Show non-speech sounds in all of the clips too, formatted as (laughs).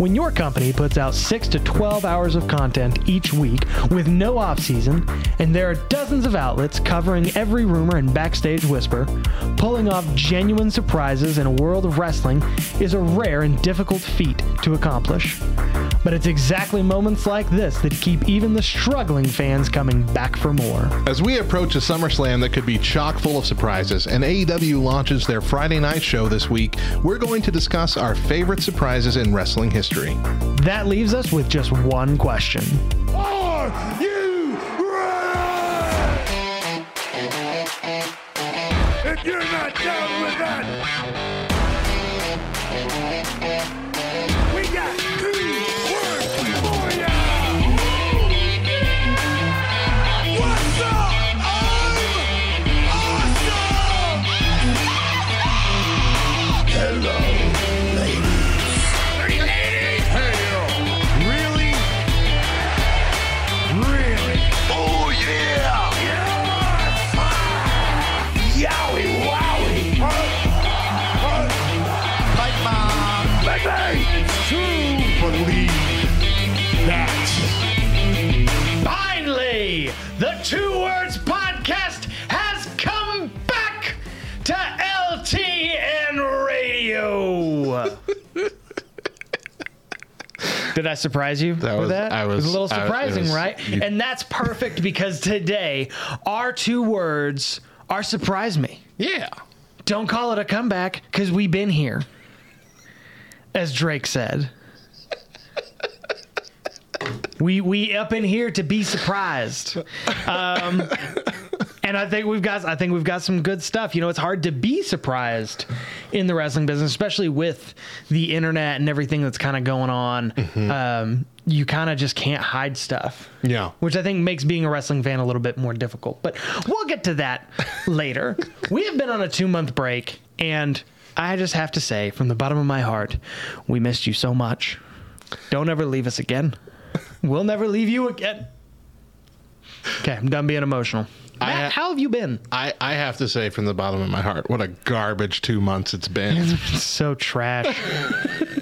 When your company puts out 6 to 12 hours of content each week with no off season, and there are dozens of outlets covering every rumor and backstage whisper, pulling off genuine surprises in a world of wrestling is a rare and difficult feat to accomplish. But it's exactly moments like this that keep even the struggling fans coming back for more. As we approach a SummerSlam that could be chock full of surprises, and AEW launches their Friday night show this week, we're going to discuss our favorite surprises in wrestling history. That leaves us with just one question. Are you ready? If you're not down with that, Did I surprise you That with was- that? I it was was- a little I- surprising, was- right? you- And that's perfect because today our two words are surprise me. Yeah. Don't call it a comeback because we've been here, as Drake said. we we up in here to be surprised, um, and I think we've got I think we've got some good stuff. You know, it's hard to be surprised in the wrestling business, especially with the internet and everything that's kind of going on. Um, you kind of just can't hide stuff Yeah. which I think makes being a wrestling fan a little bit more difficult. But we'll get to that (laughs) later. We have been on a two month break, and I just have to say, from the bottom of my heart, we missed you so much. Don't ever leave us again. We'll never leave you again. Okay, I'm done being emotional. Matt, ha- how have you been? I, I have to say from the bottom of my heart, what a garbage two months it's been. (laughs) So trash.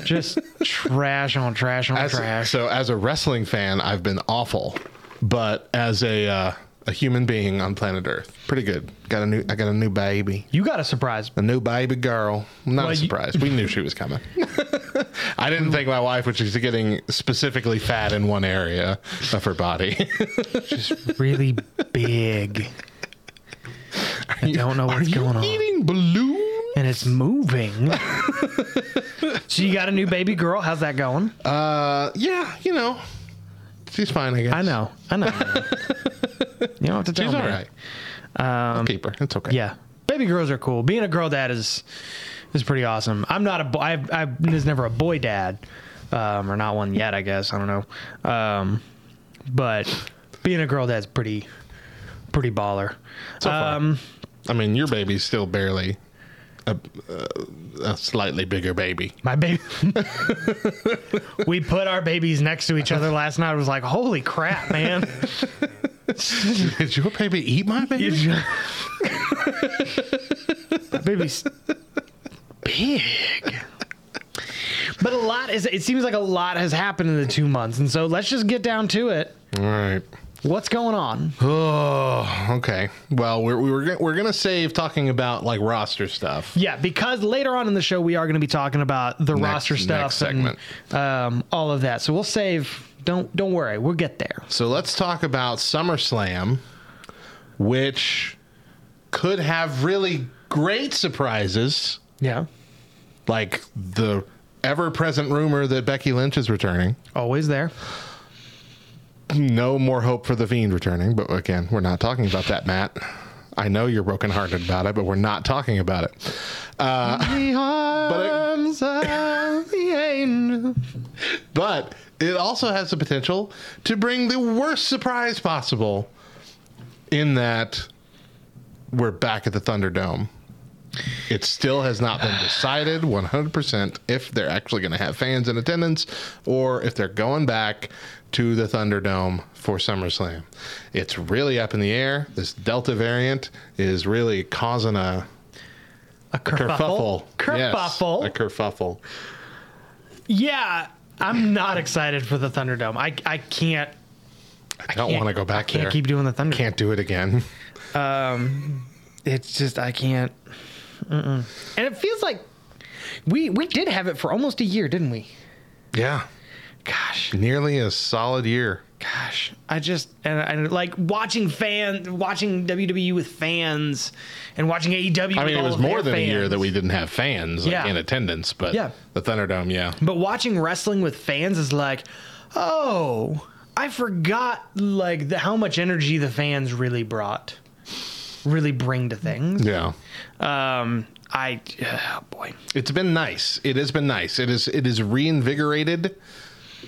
just trash on trash on As- trash. So as a wrestling fan, I've been awful, but as a uh, a human being on planet Earth, pretty good. Got a new I got a new baby, You got a surprise. a new baby girl. Not Well, a you- surprise. we knew she was coming. (laughs) I didn't think my wife, which is getting specifically fat in one area of her body. (laughs) She's really big. I don't know what's you going on. eating balloons? and it's moving. (laughs) so you got a new baby girl. How's that going? Uh, yeah, you know, she's fine. I guess. I know. I know. (laughs) you don't have to tell She's me. all right. I'll keep her. It's okay. Yeah, baby girls are cool. Being a girl dad is is pretty awesome. I'm not a boy. I, I was never a boy dad, um, or not one yet. I guess I don't know. Um, but being a girl dad's pretty pretty baller. So far. um, I mean, your baby's still barely a, a slightly bigger baby. my baby. we put our babies next to each other last night. I was like, holy crap, man. Did your baby eat my baby? My baby's big. But a lot is it seems like a lot has happened in the two months. And so let's just get down to it. All right. What's going on? Oh, (sighs) okay. Well, we're we were gonna, we're gonna save talking about like roster stuff. Yeah, because later on in the show we are going to be talking about the Next- roster stuff and um, all of that. So we'll save. Don't don't worry, we'll get there. So let's talk about SummerSlam, which could have really great surprises, Yeah, like the ever-present rumor that Becky Lynch is returning. always there. No more hope for the Fiend returning, but again, we're not talking about that, Matt. I know you're brokenhearted about it, but we're not talking about it. Uh, The arms of the angel. but it also has the potential to bring the worst surprise possible in that we're back at the Thunderdome. It still has not been decided 100% if they're actually going to have fans in attendance or if they're going back to the Thunderdome for SummerSlam. It's really up in the air. This Delta variant is really causing a A kerfuffle. kerfuffle. Yes, a kerfuffle. Yeah, I'm not excited for the Thunderdome. I I can't I don't want to go back can't there. keep doing the Thunderdome. Can't do it again. Um, It's just I can't. Mm-mm. And it feels like we we did have it for almost a year, didn't we? Yeah, Gosh, nearly a solid year. gosh. I just and, and like watching fans, watching WWE with fans and watching AEW. I mean, it was more than a year that we didn't have fans like, Yeah. in attendance, but Yeah. the Thunderdome, yeah. But watching wrestling with fans is like, oh, I forgot like the, how much energy the fans really brought, really bring to things. Yeah. Um, I (sighs) oh boy, It's been nice. It has been nice. It is it has reinvigorated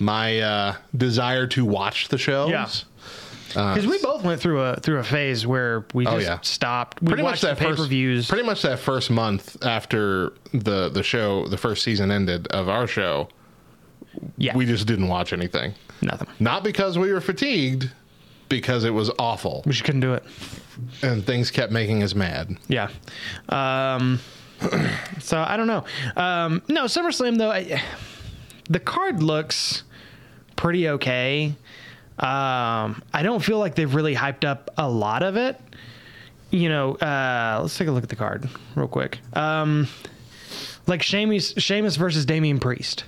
my uh, desire to watch the shows. Yeah. because we both went through a through a phase where we Oh, just yeah. stopped. We Pretty much that pay per first views. Pretty much that first month after the the show, the first season ended of our show, Yeah, we just didn't watch anything. nothing. Not because we were fatigued, because it was awful We just couldn't do it. and things kept making us mad. Yeah. Um, (clears throat) so I don't know. Um, no, SummerSlam though, I, the card looks pretty okay. Um, I don't feel like they've really hyped up a lot of it. You know, uh, let's take a look at the card real quick. Um, like Sheamus, Sheamus versus Damian Priest.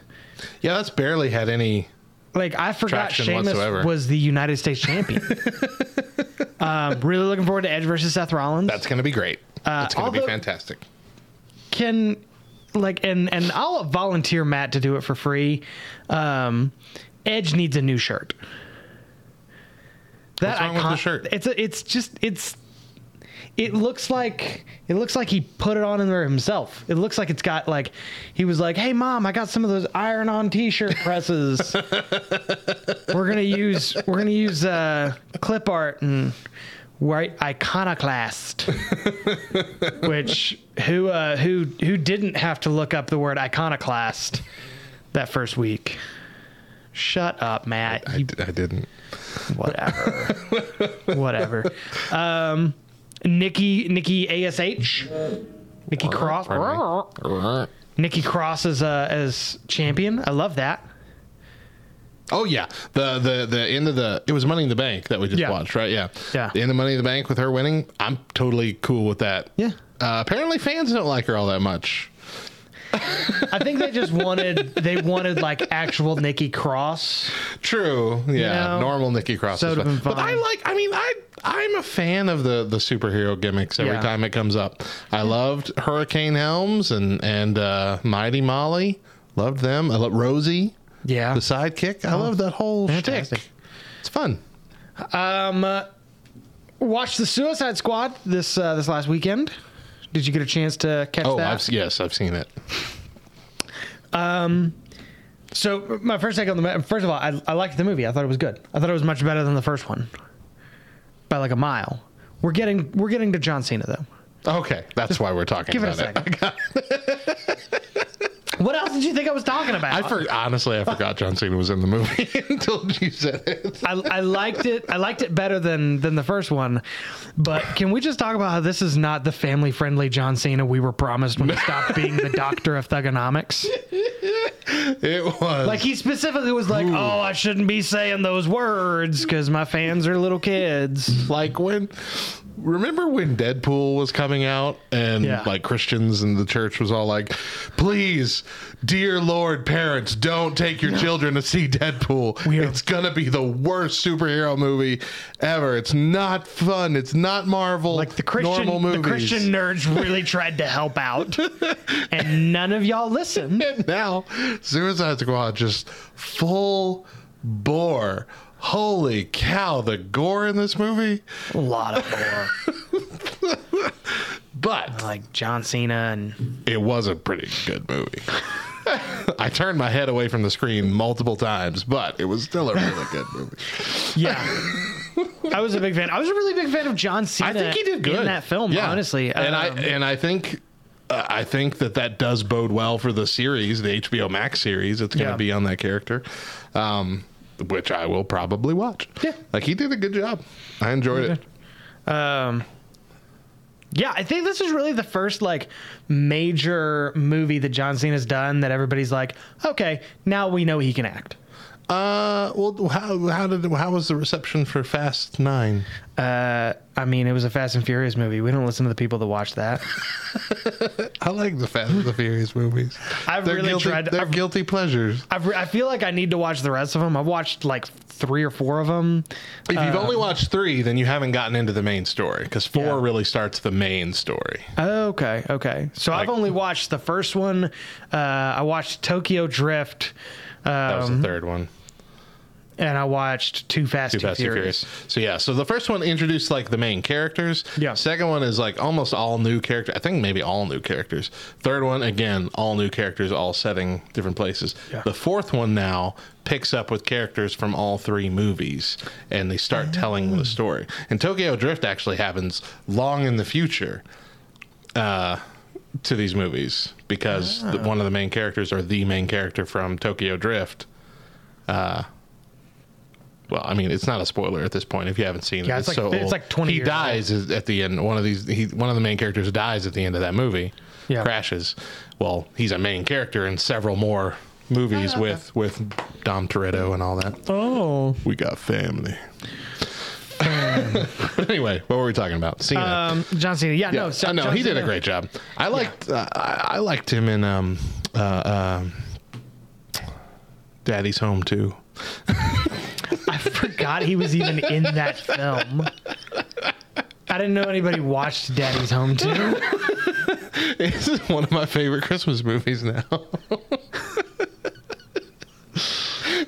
Yeah, that's barely had any. Like I forgot Sheamus whatsoever. was the United States champion. (laughs) um, really looking forward to Edge versus Seth Rollins. That's going to be great. That's going to be fantastic. can like and and I'll volunteer Matt to do it for free. Um, Edge needs a new shirt. That What's wrong with the shirt? It's a, it's just it's it looks like it looks like he put it on in there himself. It looks like it's got like he was like, "Hey mom, I got some of those iron-on t-shirt presses. (laughs) we're gonna use we're gonna use uh, clip art and write iconoclast." (laughs) Which who uh, who who didn't have to look up the word iconoclast that first week? Shut up, Matt. I, You d- I didn't. whatever (laughs) whatever um nikki nikki ash nikki cross nikki cross as uh as champion i love that Oh yeah, the the the end of the it was Money in the Bank that we just Yeah. watched, right? Yeah, Yeah. The end of Money in the Bank with her winning, I'm totally cool with that. Yeah. Uh, apparently, fans don't like her all that much. I think they just wanted they wanted like actual nikki cross True. Yeah. know, Normal Nikki Cross. so is it'd fine. But I like. I mean, I I'm a fan of the the superhero gimmicks every Yeah. time it comes up. I loved Hurricane Helms and and uh, Mighty Molly. Loved them. I love Rosie, yeah the sidekick. I love that whole fantastic. shtick. It's fun. um uh, watched the suicide squad this uh this last weekend did you get a chance to catch Oh, that I've, yes, I've seen it. Um, So my first take on the first of all, I, I liked the movie. I thought it was good. I thought it was much better than the first one by like a mile. We're getting we're getting to John Cena though. Okay, that's why we're talking Give it a about second. (laughs) what else did you think I was talking about? I for, honestly, I forgot John Cena was in the movie (laughs) until you said it. I, I liked it. I liked it better than than the first one. But can we just talk about how this is not the family friendly John Cena we were promised when he (laughs) stopped being the doctor of Thuganomics? It was Like he specifically was like, "Oh, I shouldn't be saying those words because my fans are little kids." like when remember when Deadpool was coming out and Yeah. like Christians and the church was all like, "Please, dear Lord, parents, don't take your children to see Deadpool. It's gonna be the worst superhero movie ever. It's not fun. It's not Marvel. Like the Christian, normal the. Christian nerds really (laughs) tried to help out, and none of y'all listened. And now Suicide Squad just full bore. Holy cow, the gore in this movie. A lot of gore. (laughs) but like John Cena and it was a pretty good movie. (laughs) I turned my head away from the screen multiple times, but it was still a really good movie. (laughs) yeah. I was a big fan. I was a really big fan of John Cena. I think he did good in that film. Yeah. Honestly, and I Um, and I think uh, I think that that does bode well for the series, the HBO Max series. It's going to Yeah. be on that character, um, which I will probably watch. Yeah. like he did a good job. I enjoyed it. Um, Yeah, I think this is really the first like major movie that John Cena's done that everybody's like, okay, now we know he can act. Uh, well, how how did how was the reception for Fast Nine? Uh, I mean, it was a Fast and Furious movie. We don't listen to the people that watch that. (laughs) I like the Fast and the Furious movies. I've They're really guilty, tried. They're I've, guilty pleasures. I've, I feel like I need to watch the rest of them. I've watched like three or four of them. If you've only watched three, then you haven't gotten into the main story because four Yeah. really starts the main story. Okay, okay. So I've only watched the first one. Uh, I watched Tokyo Drift. That was Um, the third one. And I watched Too Fast, Too Fast, Too Furious. Furious. So yeah, so the first one introduced like the main characters. Yeah. Second one is like almost all new characters. I think maybe all new characters. Third one again, all new characters, all setting different places. Yeah. The fourth one now picks up with characters from all three movies, and they start ah. telling the story. And Tokyo Drift actually happens long in the future. Uh, to these movies because the, ah. one of the main characters or the main character from Tokyo Drift uh, well, I mean, it's not a spoiler at this point if you haven't seen Yeah, it. it's like- so it's like 20 He years dies is- at the end. One of these, he, one of the main characters dies at the end of that movie. Yeah. crashes. Well, he's a main character in several more movies with with Dom Toretto and all that. Oh. We got family. (laughs) but anyway, what were we talking about? Cena. Um, John Cena. Yeah, yeah, no. so- I know John he did a great job. I liked uh, I, I liked him in um uh, um Daddy's Home too. I forgot he was even in that film. I didn't know anybody watched Daddy's Home too. (laughs) This is one of my favorite Christmas movies now. (laughs)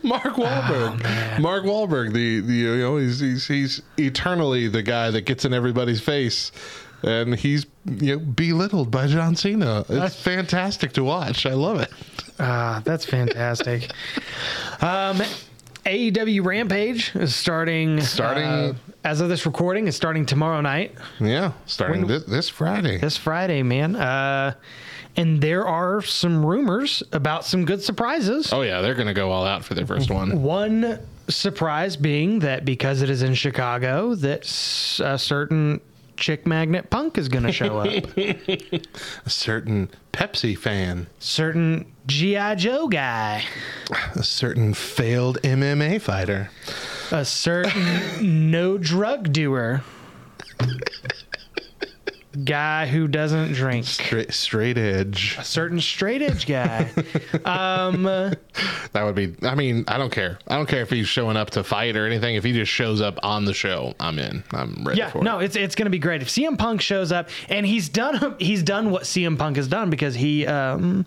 Mark oh, Wahlberg. Mark Wahlberg, the, the you know he's, he's he's eternally the guy that gets in everybody's face, and he's you know belittled by John Cena. It's That's- fantastic to watch. I love it. Ah, that's fantastic. Um, AEW Rampage is starting. Starting- uh, as of this recording, is starting tomorrow night, Yeah, starting When- this, this Friday. this Friday, man. Uh, and there are some rumors about some good surprises. oh yeah, they're gonna go all out for their first one. One surprise being that because it is in Chicago, that certain chick magnet punk is going to show up. (laughs) A certain Pepsi fan, certain GI Joe guy, a certain failed MMA fighter. a certain no drug doer, (laughs) guy who doesn't drink, Straight, straight edge. a certain straight edge guy. um, That would be. I mean, I don't care. I don't care if he's showing up to fight or anything. If he just shows up on the show, I'm in. I'm ready yeah, for no, it. it's it's going to be great if CM Punk shows up and he's done he's done what CM Punk has done because he um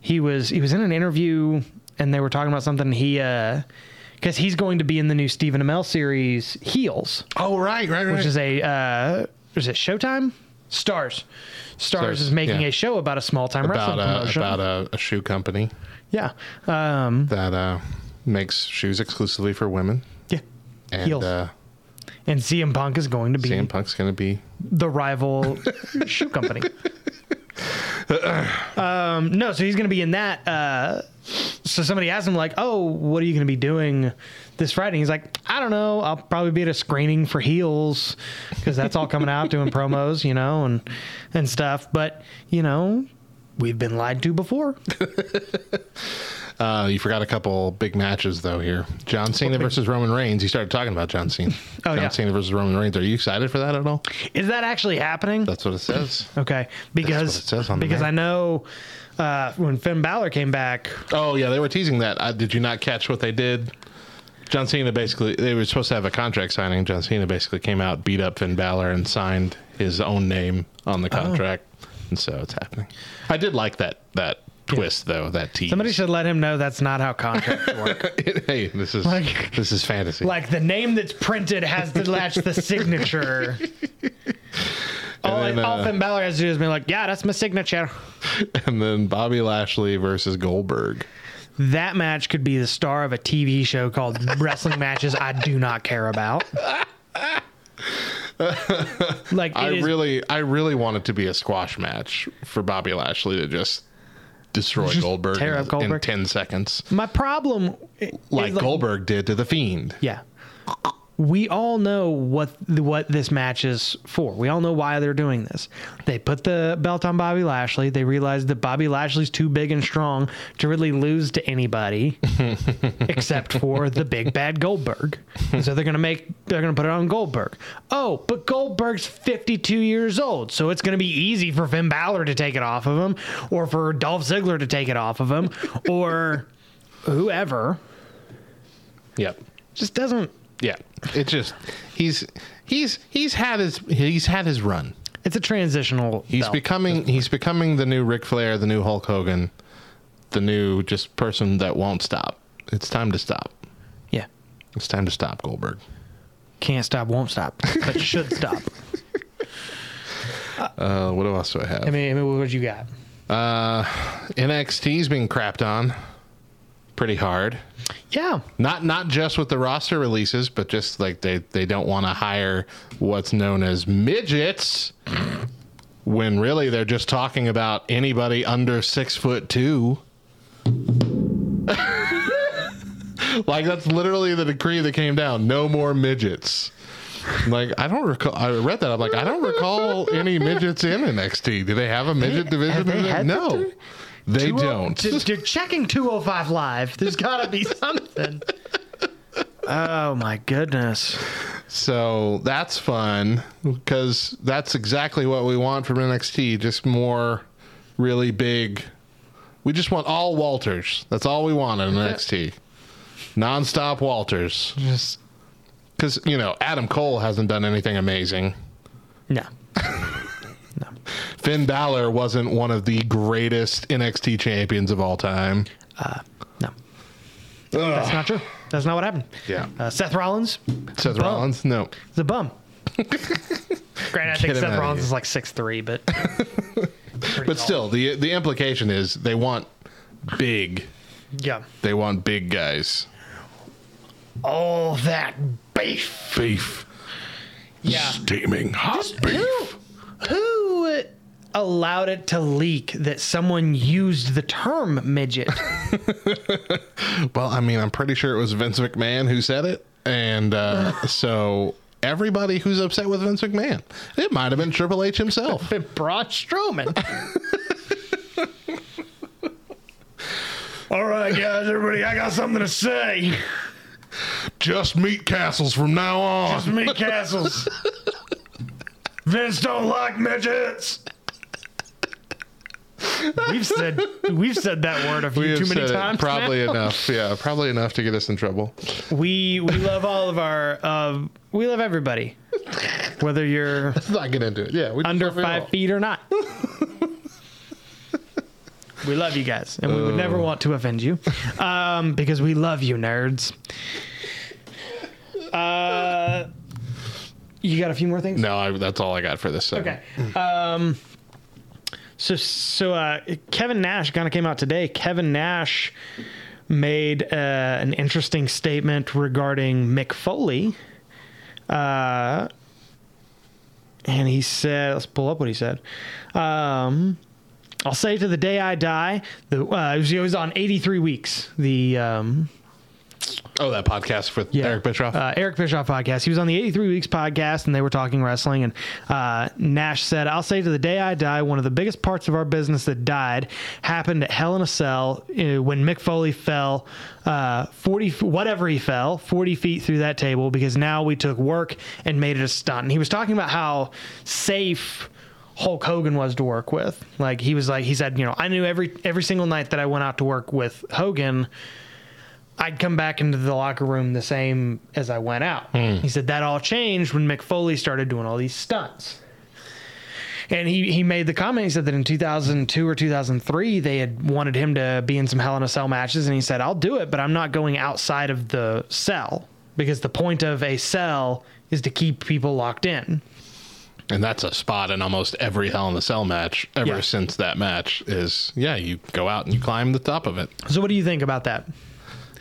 he was he was in an interview and they were talking about something he uh because he's going to be in the new Stephen Amell series Heels. Oh, right, right, right. which is a uh, is it Showtime? Starz. Starz, Starz, is making yeah. a show about a small time wrestling about a promotion. about a, a shoe company yeah, um, that uh, makes shoes exclusively for women, yeah. and Heels. uh, And CM Punk is going to be CM Punk's going to be. the rival (laughs) shoe company. (laughs) um, no, so he's going to be in that. Uh, so somebody asked him like, "Oh, what are you going to be doing this Friday?" He's like, "I don't know. I'll probably be at a screening for Heels because that's all coming out doing promos, you know, and and stuff." But you know, we've been lied to before. (laughs) Uh, you forgot a couple big matches though here. John Cena versus Roman Reigns. You started talking about John Cena. Oh, John yeah. Cena versus Roman Reigns. Are you excited for that at all? Is that actually happening? That's what it says. (clears throat) Okay, because it says on because. I know uh, when Finn Balor came back, Oh yeah, they were teasing that. Uh, did you not catch what they did? John Cena basically they were supposed to have a contract signing. John Cena basically came out, beat up Finn Balor, and signed his own name on Oh. the contract, and so it's happening. I did like that that twist though. That tease. somebody should let him know that's not how contracts work. (laughs) hey, this is Like- this is fantasy. like the name that's printed has to match the signature. (laughs) All, then, all uh, Finn Balor has to do is be like, "Yeah, that's my signature." (laughs) and then Bobby Lashley versus Goldberg. That match could be the star of a TV show called (laughs) Wrestling Matches I Do Not Care About. (laughs) like I is- really, I really want it to be a squash match for Bobby Lashley to just destroy Goldberg, tear in, Goldberg? in ten seconds, my problem. is like Goldberg did to the Fiend. Yeah. We all know what what this match is for. We all know why they're doing this. They put the belt on Bobby Lashley. They realized that Bobby Lashley's too big and strong to really lose to anybody (laughs) except for the big bad Goldberg. So they're gonna make they're gonna put it on Goldberg. Oh, but Goldberg's 52 years old, so it's gonna be easy for Finn Balor to take it off of him, or for Dolph Ziggler to take it off of him, or (laughs) whoever. Yep. Just doesn't Yeah. it's just he's he's he's had his he's had his run. It's a transitional. He's belt. becoming he's becoming the new Ric Flair, the new Hulk Hogan, the new just person that won't stop. It's time to stop. yeah. It's time to stop Goldberg. Can't stop, won't stop, but should stop. (laughs) Uh, what else do I have? I mean, I mean, what you got? Uh, NXT's being crapped on pretty hard. Yeah, Not not just with the roster releases, but just like they they don't want to hire what's known as midgets. When really they're just talking about anybody under six foot two. (laughs) like that's literally the decree that came down. No more midgets. Like I don't recall. I read that. I'm like I don't recall any midgets in NXT. Do they have a midget division? they in it? had no? They Two oh- don't. d- checking 205 live. There's got to be (laughs) something. Oh my goodness. So that's fun because that's exactly what we want from NXT. Just more really big. We just want all Walters. That's all we want in NXT. Nonstop Walters. Just Because, you know, Adam Cole hasn't done anything amazing. no. (laughs) Finn Balor wasn't one of the greatest NXT champions of all time. No. That's not true. That's not what happened. Yeah. Uh, Seth Rollins Seth Bum. Rollins? No. is a bum. (laughs) Granted, I think Seth Rollins is like six three, but (laughs) But still, the the implication is they want big. yeah. They want big guys. All that beef. Beef. Yeah. Steaming hot Who, who allowed it to leak that someone used the term midget? (laughs) Well, I mean, I'm pretty sure it was Vince McMahon who said it. And uh, (laughs) so everybody who's upset with Vince McMahon, it might have been Triple H himself. (laughs) Braun Strowman. All right, guys, everybody, I got something to say. Just meat castles from now on. Just meat Castles. Vince don't like midgets. We've said we've said that word a few We too many times. probably now. enough. Yeah, probably enough to get us in trouble. We we love all of our uh, we love everybody, whether you're (laughs) Let's not get into it. Yeah, under love it all. five feet or not. (laughs) we love you guys, and we would never want to offend you, um, because we love you, nerds. Uh, you got a few more things? No, I, that's all I got for this. Segment. Okay. Um, so so uh, Kevin Nash kind of came out today. Kevin Nash made uh, an interesting statement regarding Mick Foley. Uh, and he said, let's pull up what he said. Um, I'll say to the day I die. The uh, it was, it was on 83 weeks. The um, Oh, that podcast with yeah. Eric Bischoff. Uh, Eric Bischoff podcast. He was on the 83 Weeks podcast and they were talking wrestling. And uh, Nash said, I'll say to the day I die, one of the biggest parts of our business that died happened at Hell in a Cell uh, when Mick Foley fell uh, 40, whatever he fell, 40 feet through that table because now we took work and made it a stunt. And he was talking about how safe. Hulk Hogan was to work with. Like he was like he said, you know, I knew every every single night that I went out to work with Hogan, I'd come back into the locker room the same as I went out. Hmm. He said that all changed when Mick Foley started doing all these stunts. And he, he made the comment, he said that in 2002 or 2003, they had wanted him to be in some Hell in a Cell matches. And he said, I'll do it, but I'm not going outside of the cell because the point of a cell is to keep people locked in. and that's a spot in almost every Hell in a Cell match ever Yeah. since that match is, yeah, you go out and you climb the top of it. So what do you think about that?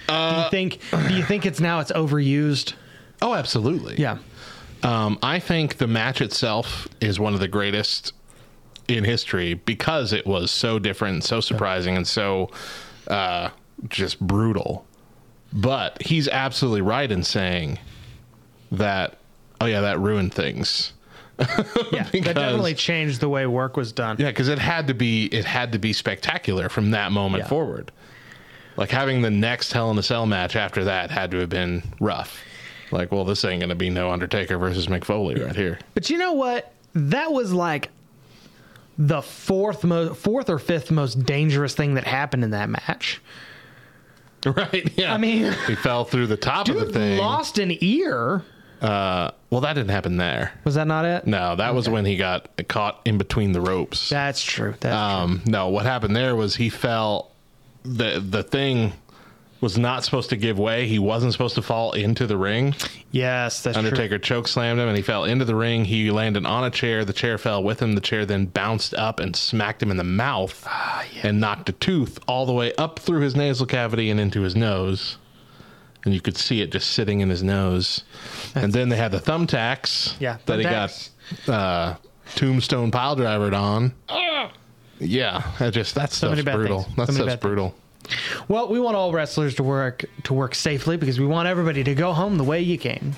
Do you think do you think it's now it's overused? Oh, absolutely. Yeah. Um, I think the match itself is one of the greatest in history because it was so different, so surprising, and so uh, just brutal. But he's absolutely right in saying that oh yeah, that ruined things. (laughs) Yeah, Because- that definitely changed the way work was done. Yeah, because it had to be it had to be spectacular from that moment Yeah. forward. Like having the next Hell in a Cell match after that had to have been rough. Like, well, this ain't gonna be no Undertaker versus Mick Foley right here. But you know what? That was like the fourth most, fourth or fifth most dangerous thing that happened in that match. (laughs) Right? Yeah. I mean- (laughs) he fell through the top of the thing. lost an ear. Uh, well, that didn't happen there. Was that not it? No, that was when he got caught in between the ropes. That's true. That's Um, no, what happened there was he fell. The The thing was not supposed to give way. He wasn't supposed to fall into the ring. Yes, that's true. Undertaker choke slammed him, and he fell into the ring. He landed on a chair. The chair fell with him. The chair then bounced up and smacked him in the mouth, Ah, and knocked a tooth all the way up through his nasal cavity and into his nose. And you could see it just sitting in his nose. and then they had the thumbtacks. Yeah, that he thumbtacks. got uh, tombstone pile drivered on. Yeah, that just that So stuff's brutal. things. That So many stuff's bad things. brutal. Well, we want all wrestlers to work to work safely because we want everybody to go home the way you came.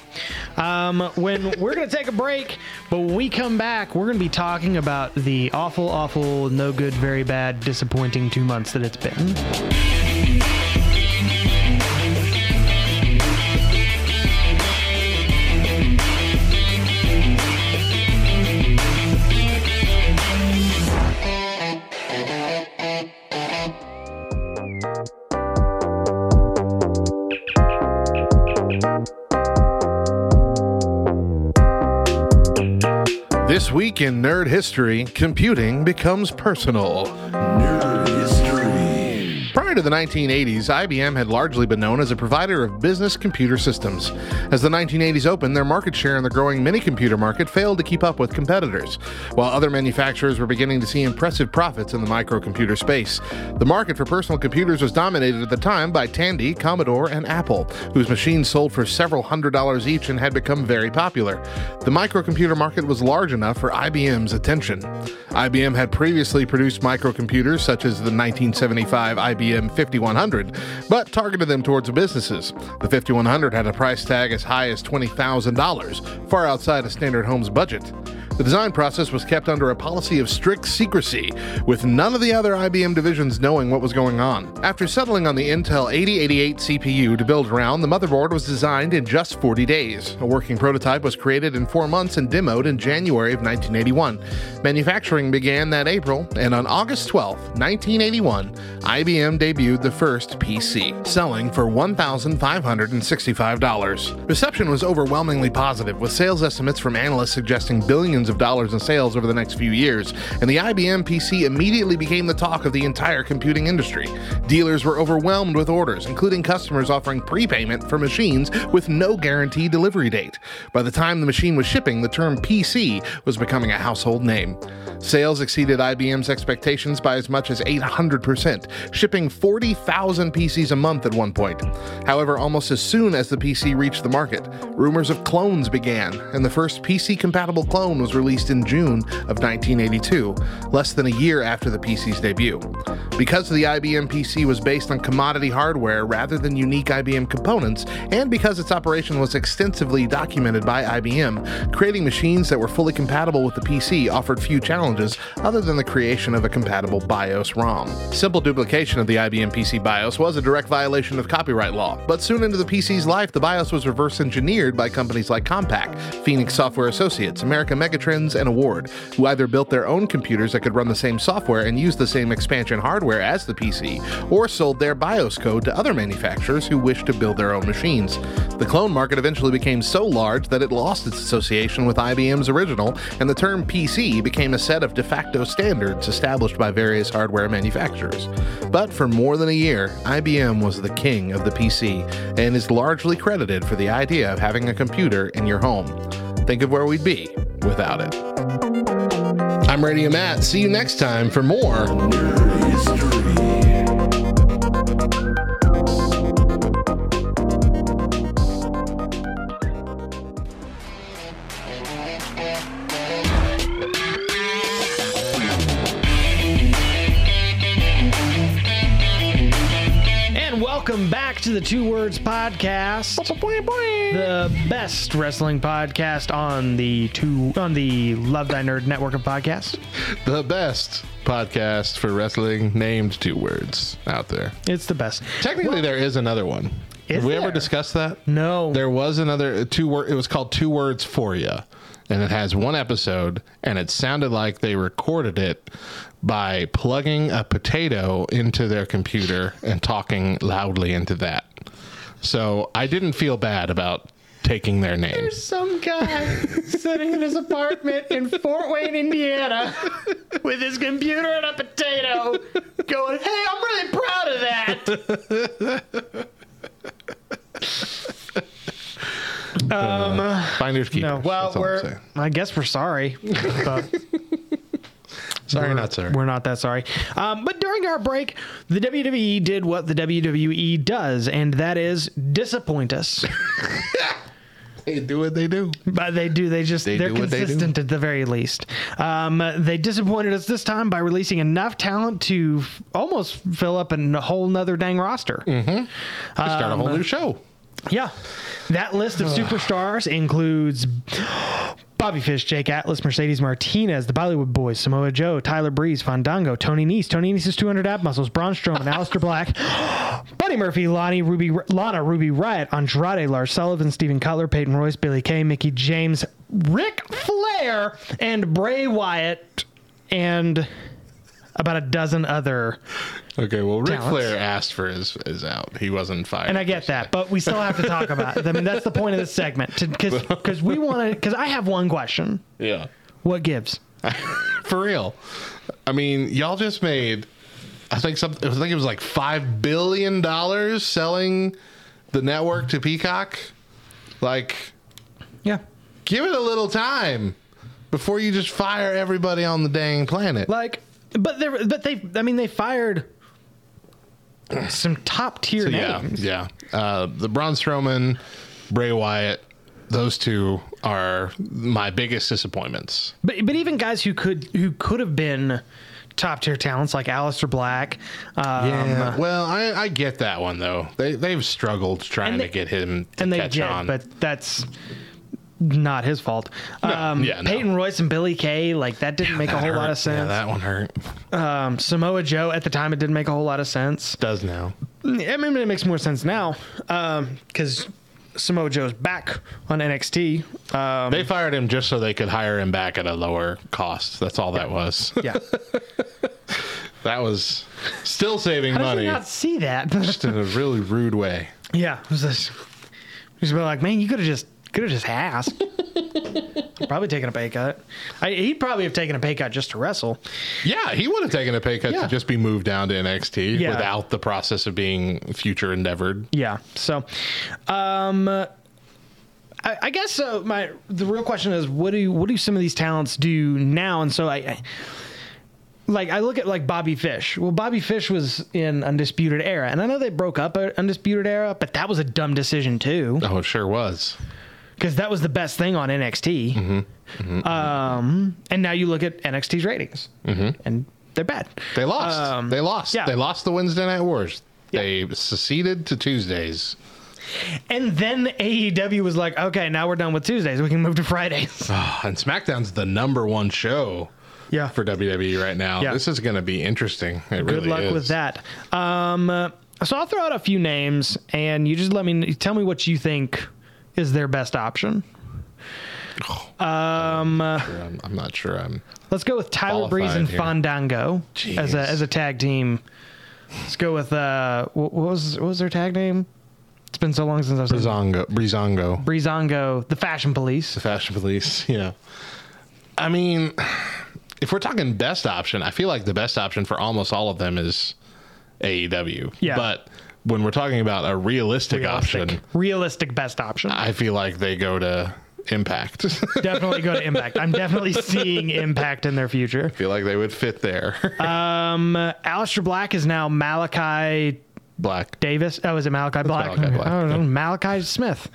Um, when (laughs) we're going to take a break, but when we come back, we're going to be talking about the awful, awful, no good, very bad, disappointing two months that it's been. This week in nerd history, computing becomes personal. Prior to the 1980s, IBM had largely been known as a provider of business computer systems. As the 1980s opened, their market share in the growing mini computer market failed to keep up with competitors. While other manufacturers were beginning to see impressive profits in the microcomputer space, the market for personal computers was dominated at the time by Tandy, Commodore, and Apple, whose machines sold for several hundred dollars each and had become very popular. The microcomputer market was large enough for IBM's attention. IBM had previously produced microcomputers such as the 1975 IBM 5100, but targeted them towards businesses. The 5100 had a price tag as high as $20,000, far outside a standard home's budget. The design process was kept under a policy of strict secrecy, with none of the other IBM divisions knowing what was going on. After settling on the Intel 8088 CPU to build around, the motherboard was designed in just 40 days. A working prototype was created in four months and demoed in January of 1981. Manufacturing began that April, and on August 12, 1981, IBM debuted the first PC, selling for $1,565. Reception was overwhelmingly positive, with sales estimates from analysts suggesting billions of dollars in sales over the next few years, and the IBM PC immediately became the talk of the entire computing industry. Dealers were overwhelmed with orders, including customers offering prepayment for machines with no guaranteed delivery date. By the time the machine was shipping, the term PC was becoming a household name. Sales exceeded IBM's expectations by as much as 800%, shipping 40,000 PCs a month at one point. However, almost as soon as the PC reached the market, rumors of clones began, and the first PC compatible clone was released in June of 1982, less than a year after the PC's debut. Because the IBM PC was based on commodity hardware rather than unique IBM components, and because its operation was extensively documented by IBM, creating machines that were fully compatible with the PC offered few challenges other than the creation of a compatible BIOS ROM. Simple duplication of the IBM PC BIOS was a direct violation of copyright law, but soon into the PC's life, the BIOS was reverse engineered by companies like Compaq, Phoenix Software Associates, American Megatrends, and Award, who either built their own computers that could run the same software and use the same expansion hardware as the PC, or sold their BIOS code to other manufacturers who wished to build their own machines. The clone market eventually became so large that it lost its association with IBM's original, and the term PC became a set of de facto standards established by various hardware manufacturers. But for more than a year, IBM was the king of the PC and is largely credited for the idea of having a computer in your home. Think of where we'd be without it. I'm Radio Matt. See you next time for more. Back to the Two Words Podcast, the best wrestling podcast on the two on the Love Thy Nerd network of podcasts. The best podcast for wrestling named two words out there. It's the best. Technically, there is another one. Is Have we ever discussed that? No, There was another uh, two word. It was called Two Words for You, and it has one episode, and it sounded like they recorded it by plugging a potato into their computer and talking loudly into that. So I didn't feel bad about taking their name. There's some guy sitting in his apartment in Fort Wayne, Indiana, with his computer and a potato, going, "Hey, I'm really proud of that." um. Finders keepers. No, well, we're. I guess we're sorry. But (laughs) sorry, we're- not sorry. We're not that sorry. Um, but during our break, the WWE did what the WWE does, and that is disappoint us. (laughs) They do what they do. But they do. They just They are do what they do. consistent at the very least. Um, they disappointed us this time by releasing enough talent to f- almost fill up a whole nother dang roster. Mm. Start a Um, whole new show. Yeah. That list of (sighs) superstars includes Bobby Fish, Jake Atlas, Mercedes Martinez, the Bollywood Boys, Samoa Joe, Tyler Breeze, Fandango, Tony Nese, Tony Nese's 200 ab muscles, Braun Strowman, Aleister Black, (gasps) Buddy Murphy, Lonnie, Ruby, Lana, Ruby Riot, Andrade, Lars Sullivan, Stephen Cutler, Peyton Royce, Billy Kay, Mickie James, Ric Flair, and Bray Wyatt, and about a dozen other Okay, well, Ric Talents. Flair asked for his is out. He wasn't fired. And I get that, but we still have to talk about it. I mean, that's the point of this segment because because (laughs) we want to. Because I have one question: yeah, What gives? (laughs) for real. I mean, y'all just made. I think something. I think it was like five billion dollars selling the network to Peacock. Like, Yeah, give it a little time before you just fire everybody on the dang planet. like, but they but they. I mean, they fired some top tier yeah, names. yeah. Uh, the Braun Strowman, Bray Wyatt. Those two are my biggest disappointments. But but even guys who could who could have been top tier talents like Aleister Black. Um, Yeah. Well, I, I get that one though. They they've struggled trying they- to get him to and they catch did, on. but that's not his fault. um, yeah, no. Peyton Royce and Billy Kay, like that didn't make a That whole lot of sense. Yeah, that one hurt. um, Samoa Joe at the time, it didn't make a whole lot of sense. Does now. I mean, it makes more sense now because Samoa Joe's back on NXT. Um, They fired him just so they could hire him back at a lower cost. That's all that was. (laughs) yeah, (laughs) that was still saving how did money you not see that? just in a really rude way. (laughs) yeah, it was just, just like, man, you could have just could have just asked. (laughs) probably taken a pay cut. I, he'd probably have taken a pay cut just to wrestle. Yeah, he would have taken a pay cut Yeah. to just be moved down to NXT Yeah. without the process of being future endeavored. Yeah. So, um, I, I guess uh, my the real question is, what do what do some of these talents do now? And so I, I like I look at like Bobby Fish. Well, Bobby Fish was in Undisputed Era, and I know they broke up at Undisputed Era, but that was a dumb decision too, Oh, it sure was. Because that was the best thing on NXT. Um, and now you look at NXT's ratings, and they're bad. They lost. Um, they lost. yeah. They lost the Wednesday Night Wars. They seceded to Tuesdays. And then AEW was like, okay, now we're done with Tuesdays. We can move to Fridays. Oh, (sighs) and SmackDown's the number one show Yeah. for WWE right now. Yeah. This is going to be interesting. It Good really luck is. with that. Um, uh, so I'll throw out a few names, and you just let me tell me what you think is their best option. Um, uh, I'm, I'm not sure. I'm. let's go with Tyler Breeze and here. Fandango as a as a tag team. Let's go with uh, what, what was what was their tag name? It's been so long since I've seen Breezango. Brizongo. Breezango, the Fashion Police. The Fashion Police. (laughs) Yeah. I mean, if we're talking best option, I feel like the best option for almost all of them is AEW. Yeah. But when we're talking about a realistic, Realistic, option, realistic best option. I feel like they go to Impact. (laughs) definitely go to Impact. I'm definitely (laughs) seeing Impact in their future. I feel like they would fit there. (laughs) Um, Aleister Black is now Malakai Black. Davis. Oh, is it Malakai Black? Malakai Black, don't know. Malachi Smith.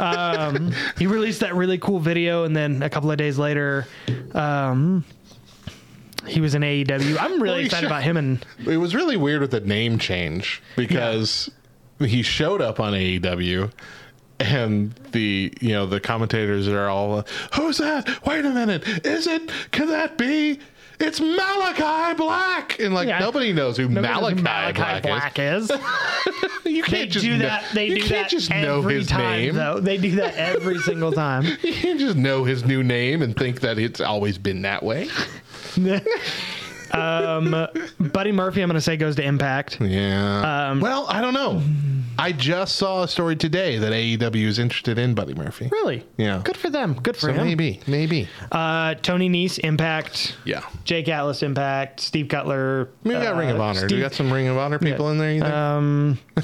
um, he released that really cool video, and then a couple of days later, um, he was in AEW. I'm really Holy excited about him. And It was really weird with the name change because he showed up on AEW and the you know the commentators are all who's that wait a minute is it can that be it's Malakai Black and like Yeah. nobody knows who Nobody knows Malakai, who Black, is. is (laughs) you can't just do know, that. They you do can't that just every know his time, name though. They do that every single (laughs) time. you can't just know his new name and think that it's always been that way né? (laughs) um, Buddy Murphy, I'm going to say goes to Impact. yeah Um, well I don't know I just saw a story today that AEW is interested in Buddy Murphy Really? Yeah. Good for them. Good for so him. maybe maybe Uh, Tony Nese, Impact. yeah Jake Atlas, Impact. Steve Cutler. we got uh, Ring of Honor. Do we got some Ring of Honor people in there? You think? um, (laughs)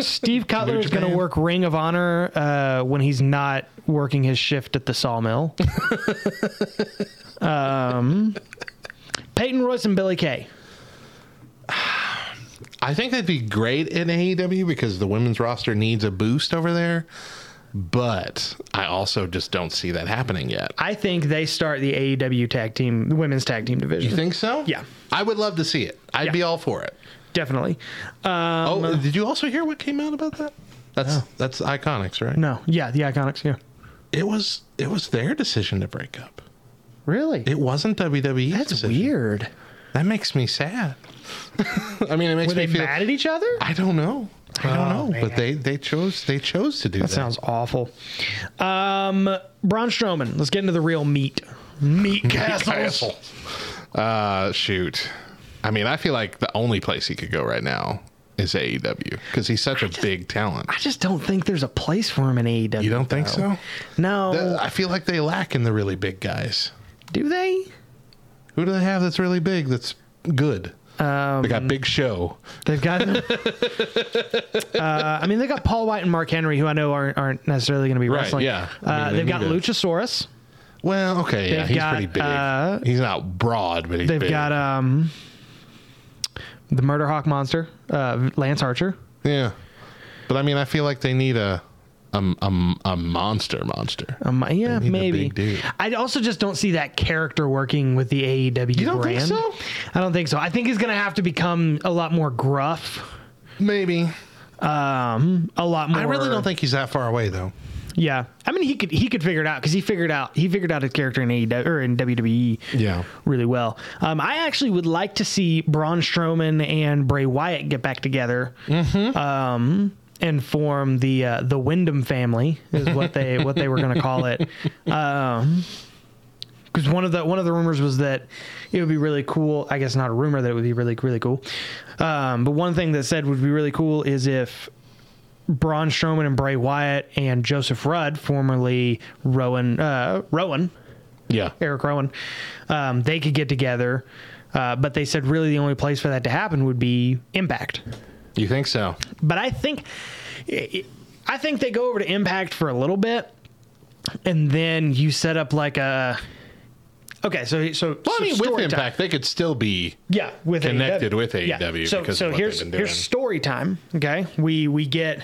Steve Cutler is going to work Ring of Honor uh, when he's not working his shift at the sawmill. (laughs) um, Peyton Royce and Billy Kay. I think that'd be great in AEW because the women's roster needs a boost over there. But I also just don't see that happening yet. I think they start the AEW tag team, the women's tag team division. You think so? Yeah. I would love to see it. I'd Yeah. be all for it. Definitely. Um, oh, did you also hear what came out about that? That's that's Iconics, right? no. Yeah, the Iconics. Yeah. It was it was their decision to break up. Really? It wasn't WWE. That's decision. weird. That makes me sad. (laughs) I mean, it makes Were me they feel. mad at each other? I don't know. I don't Oh, know. But they they chose they chose to do that. That sounds awful. Um, Braun Strowman. Let's get into the real meat. Meat castles. Uh, shoot. I mean, I feel like the only place he could go right now is AEW because he's such a big talent. I just don't think there's a place for him in AEW. You don't think so? No. The- I feel like they lack in the really big guys. Do they? Who do they have that's really big? That's good. Um, They got Big Show. They've got. (laughs) uh, I mean, they got Paul White and Mark Henry, who I know aren't, aren't necessarily going to be Right, wrestling. yeah. I uh, mean, they they've got to- Luchasaurus. Well, okay, yeah, They've he's got, pretty big. uh, he's not broad, but he's They've big. got um, the Murder Hawk monster, uh, Lance Archer. yeah, but I mean, I feel like they need a a, a, a monster monster. Um, yeah, maybe. I also just don't see that character working with the AEW You don't think brand. so? I don't think so. I think he's going to have to become a lot more gruff. Maybe. Um, a lot more. I really don't think he's that far away though. Yeah, I mean he could he could figure it out because he figured out he figured out his character in AEW or in WWE. Yeah. really well. Um, I actually would like to see Braun Strowman and Bray Wyatt get back together. Mhm. Um, and form the uh, the Wyndham family is what they what they were going to call it. Um, because one of the one of the rumors was that it would be really cool. I guess not a rumor that it would be really really cool. Um, but one thing that said would be really cool is if Braun Strowman and Bray Wyatt and Joseph Ruud, formerly Rowan uh, Rowan, Yeah. Erick Rowan, um, they could get together. Uh, but they said really the only place for that to happen would be Impact. You think so? But I think, I think they go over to Impact for a little bit, and then you set up like a. Okay, so so, Well, I so mean, with time. Impact, they could still be. yeah, with connected AEW. with Yeah. AEW So because so of what here's here's story time. Okay, we we get.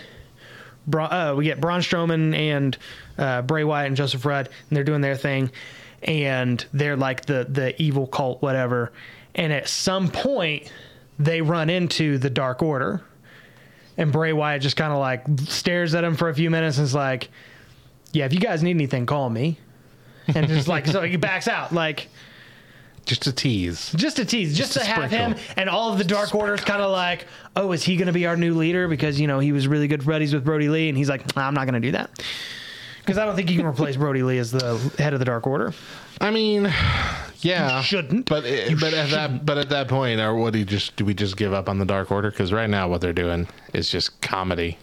Bra- uh, we get Braun Strowman and uh, Bray Wyatt and Joseph Ruud, and they're doing their thing, and they're like the the evil cult, whatever. And at some point, they run into the Dark Order, and Bray Wyatt just kind of like stares at him for a few minutes and is like, "Yeah, if you guys need anything, call me." And just like so, he backs out like Just a tease. just a tease, just, Just to have sprinkle. him and all of the Dark Order's kind of like, oh, is he going to be our new leader? Because you know he was really good buddies with Brodie Lee, and he's like, nah, I'm not going to do that because I don't think you can replace Brodie Lee as the head of the Dark Order. I mean, yeah, You shouldn't. But it, You but at that but at that point, or what do you just do? We just give up on the Dark Order because right now what they're doing is just comedy.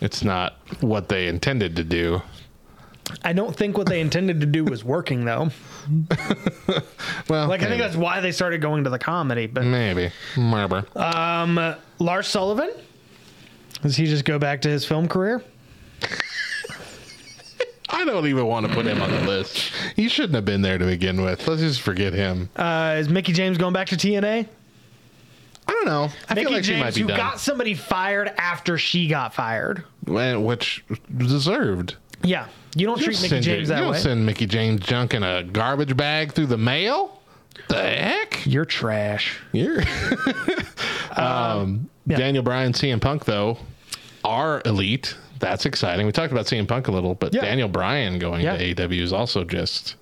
It's not what they intended to do. I don't think what they intended to do was working though. (laughs) Well, Like I think that's why they started going to the comedy. But maybe. Maybe. um, Lars Sullivan, does he just go back to his film career? I don't even want to put him on the list. He shouldn't have been there to begin with. Let's just forget him. Uh, is Mickie James going back to TNA? I don't know. I Mickie feel like she might be who done. got somebody fired after she got fired. Well, which deserved. Yeah, you don't You treat Mickie send James you that don't way. send Mickie James junk in a garbage bag through the mail. The heck? You're trash. You're (laughs) um, yeah. Daniel Bryan, CM Punk though. are elite. That's exciting. We talked about CM Punk a little, but Yeah. Daniel Bryan going Yeah. to AEW is also just.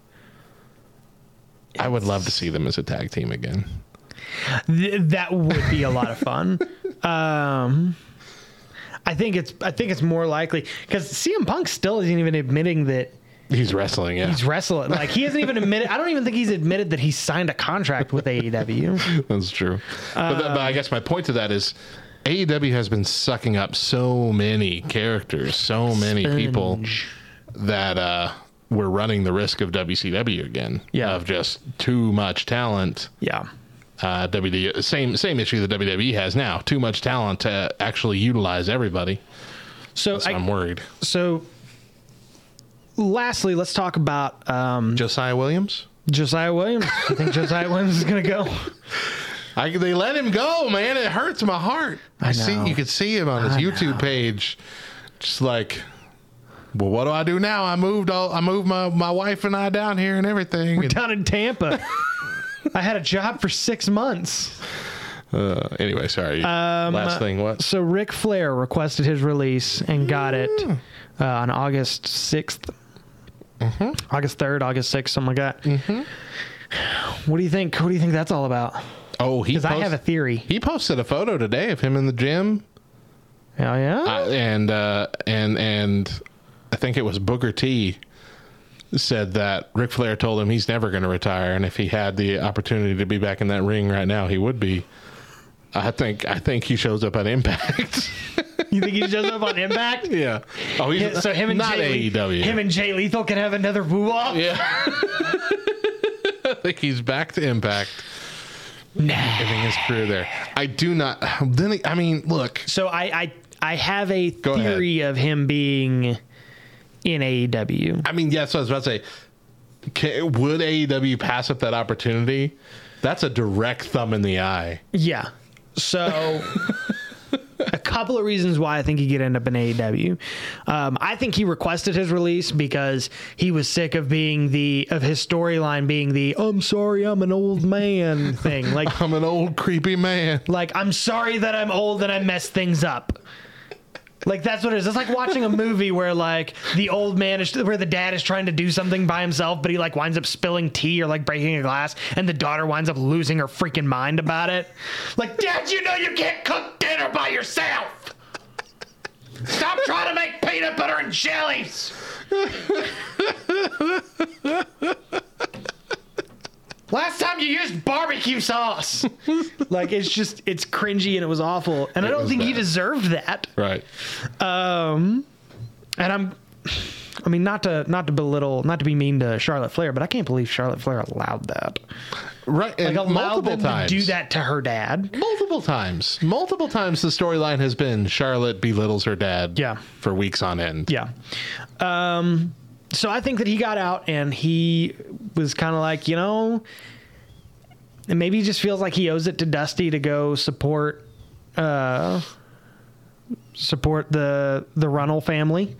I would love to see them as a tag team again. Th- that would be a lot of fun. (laughs) Um, I think it's I think it's more likely because CM Punk still isn't even admitting that He's wrestling, yeah. he's wrestling. Like he hasn't even admitted. I don't even think he's admitted that he signed a contract with AEW. (laughs) That's true. but, that, but I guess my point to that is AEW has been sucking up so many characters, so many people that uh, we're running the risk of WCW again. Yeah. Of just too much talent. Yeah. Uh, WWE, same same issue that WWE has now. Too much talent to actually utilize everybody. So I, I'm worried. so lastly, let's talk about um, Josiah Williams. Josiah Williams. I think Josiah Williams is going to go. (laughs) I, they let him go, man. It hurts my heart. I, I see you could see him on his I YouTube know. page, just like, well, what do I do now? I moved all, I moved my, my wife and I down here and everything. We're and, down in Tampa. (laughs) I had a job for six months. uh, anyway, sorry. Um, Last thing, what? So Ric Flair requested his release and got it Mm. uh, on August 6th. Mm-hmm. August 3rd, August 6th, something like that. What do you think? What do you think that's all about? Oh, he Because I have a theory. he posted a photo today of him in the gym, Oh, yeah? uh, and uh, and and I think it was Booker T said that Ric Flair told him he's never going to retire, and if he had the opportunity to be back in that ring right now, he would be. I think I think he shows up on Impact. (laughs) you think he shows up on Impact? (laughs) yeah. Oh, he's so him and not Jay, AEW. him and Jay Lethal can have another woo off. yeah. (laughs) I think he's back to Impact. Nah. Ending his career there. I do not. Then I mean, look. So I, I I have a Go theory of him being in AEW. I mean, yes, I was about to say, can, would AEW pass up that opportunity? That's a direct thumb in the eye. Yeah. So (laughs) a couple of reasons why I think he could end up in AEW. Um, I think he requested his release because he was sick of being the of his storyline being the "I'm sorry, I'm an old man" thing. Like (laughs) I'm an old creepy man. like I'm sorry that I'm old and I mess things up. Like that's what it is. It's like watching a movie where like the old man is where the dad is trying to do something by himself, but he like winds up spilling tea or like breaking a glass, and the daughter winds up losing her freaking mind about it. Like, Dad, you know you can't cook dinner by yourself. Stop trying to make peanut butter and jellies. (laughs) Last time you used barbecue sauce. (laughs) like it's just it's cringy and it was awful. And I don't was think he deserved that. Right. Um, and I'm, I mean, not to not to belittle, not to be mean to Charlotte Flair, but I can't believe Charlotte Flair allowed that. Right. And Like allowed multiple them times. to do that to her dad. Multiple times. Multiple times the storyline has been Charlotte belittles her dad Yeah. for weeks on end. Yeah. Um, so I think that he got out and he was kind of like, you know, and maybe he just feels like he owes it to Dusty to go support, uh, support the the Runnels family.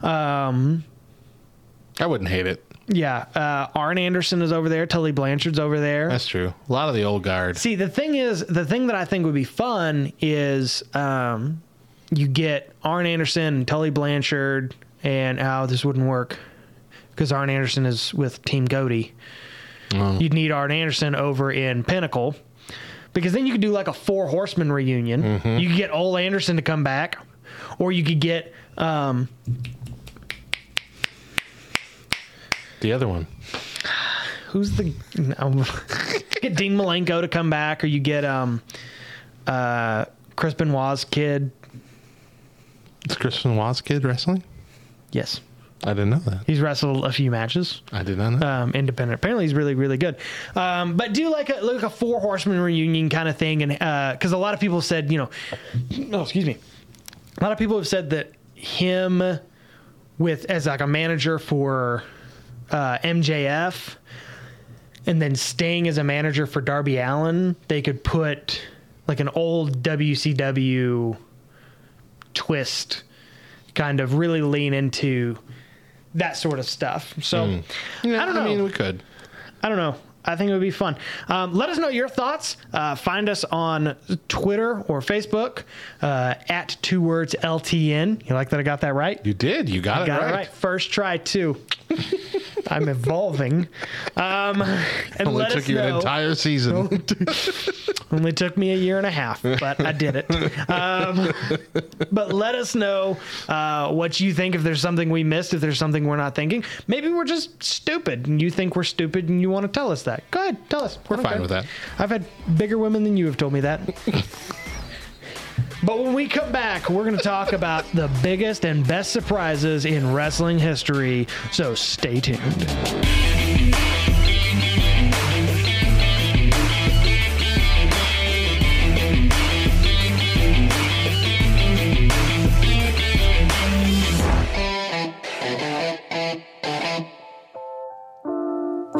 Um, I wouldn't hate it. yeah, uh, Arn Anderson is over there. Tully Blanchard's over there. That's true. A lot of the old guard. See, the thing is, the thing that I think would be fun is um, you get Arn Anderson and Tully Blanchard, and oh, this wouldn't work because Arn Anderson is with Team Cody. Oh. You'd need Arn Anderson over in Pinnacle because then you could do like a four horseman reunion. Mm-hmm. You could get Ole Anderson to come back, or you could get um, The other one. who's the no, get Dean Malenko to come back, or you get um, uh, Chris Benoit's kid. Is Chris Benoit's kid wrestling? Yes. I didn't know that. He's wrestled a few matches, I did not know. um, independent. Apparently, he's really, really good. Um, but do like a like a four horseman reunion kind of thing, and because a lot of people said, you know, oh, excuse me, a lot of people have said that him with as like a manager for uh, MJF, and then staying as a manager for Darby Allin, they could put like an old WCW twist, kind of really lean into that sort of stuff. So Yeah, I don't know. I mean, we could. I don't know. I think it would be fun. Um, let us know your thoughts. Uh, find us on Twitter or Facebook uh, at two words LTN. You like that I got that right? You did. You got, Got it, it right. right. First try, too. (laughs) I'm evolving. Um, and Only let took us you know. an entire season. (laughs) Only took me a year and a half, but I did it. Um, but let us know uh, what you think. If there's something we missed, if there's something we're not thinking, maybe we're just stupid, and you think we're stupid, and you want to tell us that. Go ahead, tell us. We're fine with that. I've had bigger women than you have told me that. (laughs) But when we come back, we're going to talk about the biggest and best surprises in wrestling history. So stay tuned.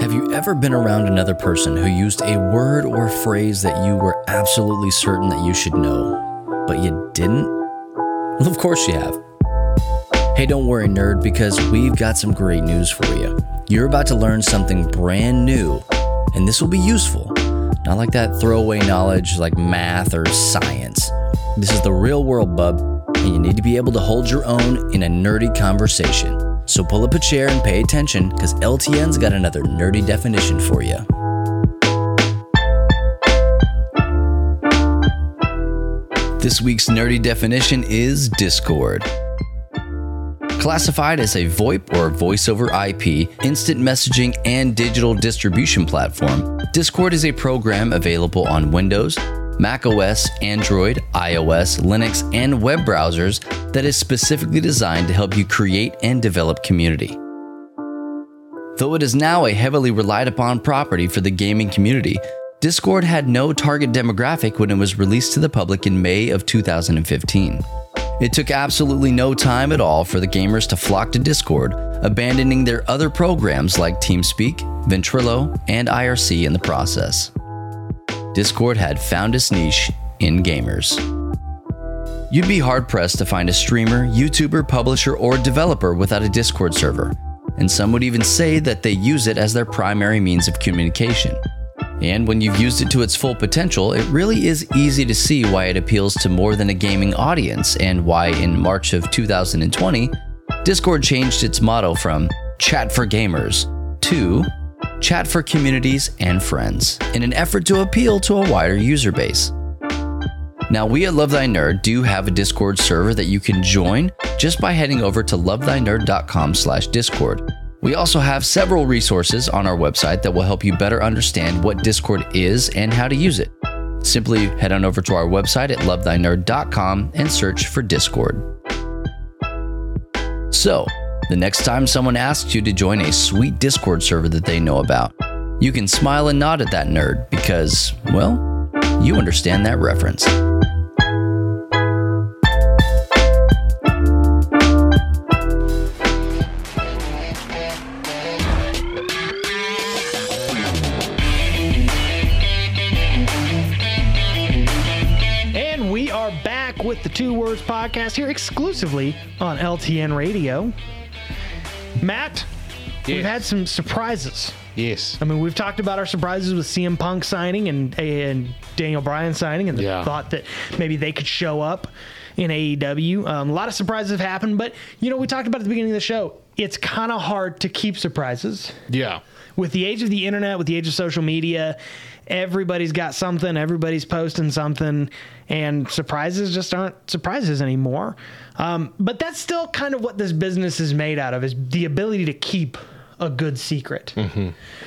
Have you ever been around another person who used a word or phrase that you were absolutely certain that you should know, but you didn't? Of course you have. Hey, don't worry, nerd, because we've got some great news for you. You're about to learn something brand new, and this will be useful. Not like that throwaway knowledge like math or science. This is the real world, bub, and you need to be able to hold your own in a nerdy conversation. So pull up a chair and pay attention, because LTN's got another nerdy definition for you. This week's nerdy definition is Discord. Classified as a VoIP or voice over IP, instant messaging, and digital distribution platform, Discord is a program available on Windows, Mac OS, Android, iOS, Linux, and web browsers that is specifically designed to help you create and develop community. Though it is now a heavily relied upon property for the gaming community, Discord had no target demographic when it was released to the public in May of 2015. It took absolutely no time at all for the gamers to flock to Discord, abandoning their other programs like TeamSpeak, Ventrilo, and IRC in the process. Discord had found its niche in gamers. You'd be hard pressed to find a streamer, YouTuber, publisher, or developer without a Discord server, and some would even say that they use it as their primary means of communication. And when you've used it to its full potential, it really is easy to see why it appeals to more than a gaming audience and why in March of 2020, Discord changed its motto from Chat for Gamers to Chat for Communities and Friends in an effort to appeal to a wider user base. Now, we at Love Thy Nerd do have a Discord server that you can join just by heading over to lovethynerd.com slash Discord. We also have several resources on our website that will help you better understand what Discord is and how to use it. Simply head on over to our website at lovethynerd.com and search for Discord. So, the next time someone asks you to join a sweet Discord server that they know about, you can smile and nod at that nerd because, well, you understand that reference. Two Words Podcast here exclusively on LTN Radio. Matt, we've had some surprises. yes. I mean, we've talked about our surprises with CM Punk signing and and Daniel Bryan signing, and the Yeah. thought that maybe they could show up in AEW. Um, a lot of surprises have happened, but you know, we talked about at the beginning of the show. It's kind of hard to keep surprises Yeah. with the age of the internet, with the age of social media, everybody's got something, everybody's posting something, and surprises just aren't surprises anymore. Um, but that's still kind of what this business is made out of: is the ability to keep a good secret.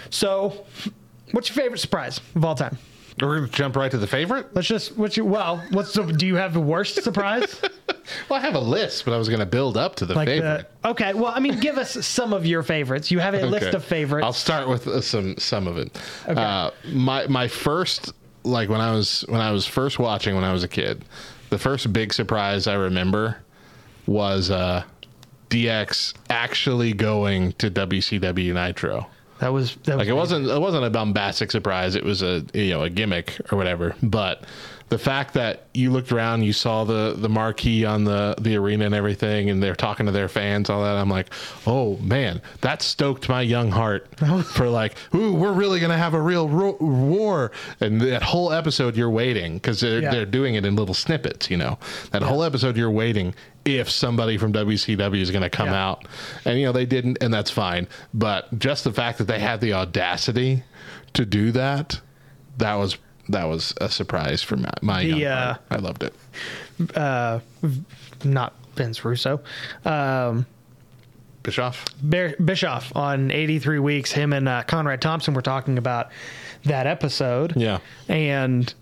So, what's your favorite surprise of all time? We're going to jump right to the favorite. Let's just what's your well, what's the do you have the worst surprise? (laughs) Well, I have a list, but I was going to build up to the like favorite. the okay, well, I mean, give us some of your favorites. You have a list of favorites. I'll start with uh, some some of it. Uh, my my first like when I was when I was first watching when I was a kid, the first big surprise I remember was uh, DX actually going to WCW Nitro. That was that was Like it wasn't it wasn't a bombastic surprise. It was a you know a gimmick or whatever. But the fact that you looked around, you saw the the marquee on the the arena and everything, and they're talking to their fans, all that. I'm like, oh man, that stoked my young heart (laughs) for like, ooh, we're really gonna have a real ro- war. And that whole episode, you're waiting because they're Yeah. they're doing it in little snippets. You know, that whole episode, you're waiting if somebody from WCW is going to come Yeah. out, and you know they didn't, and that's fine. But just the fact that they had the audacity to do that, that was that was a surprise for my, my The, young uh. I loved it. Uh, not Vince Russo. Um, Bischoff. Bear, Bischoff on 83 Weeks, him and uh, Conrad Thompson were talking about that episode. Yeah. And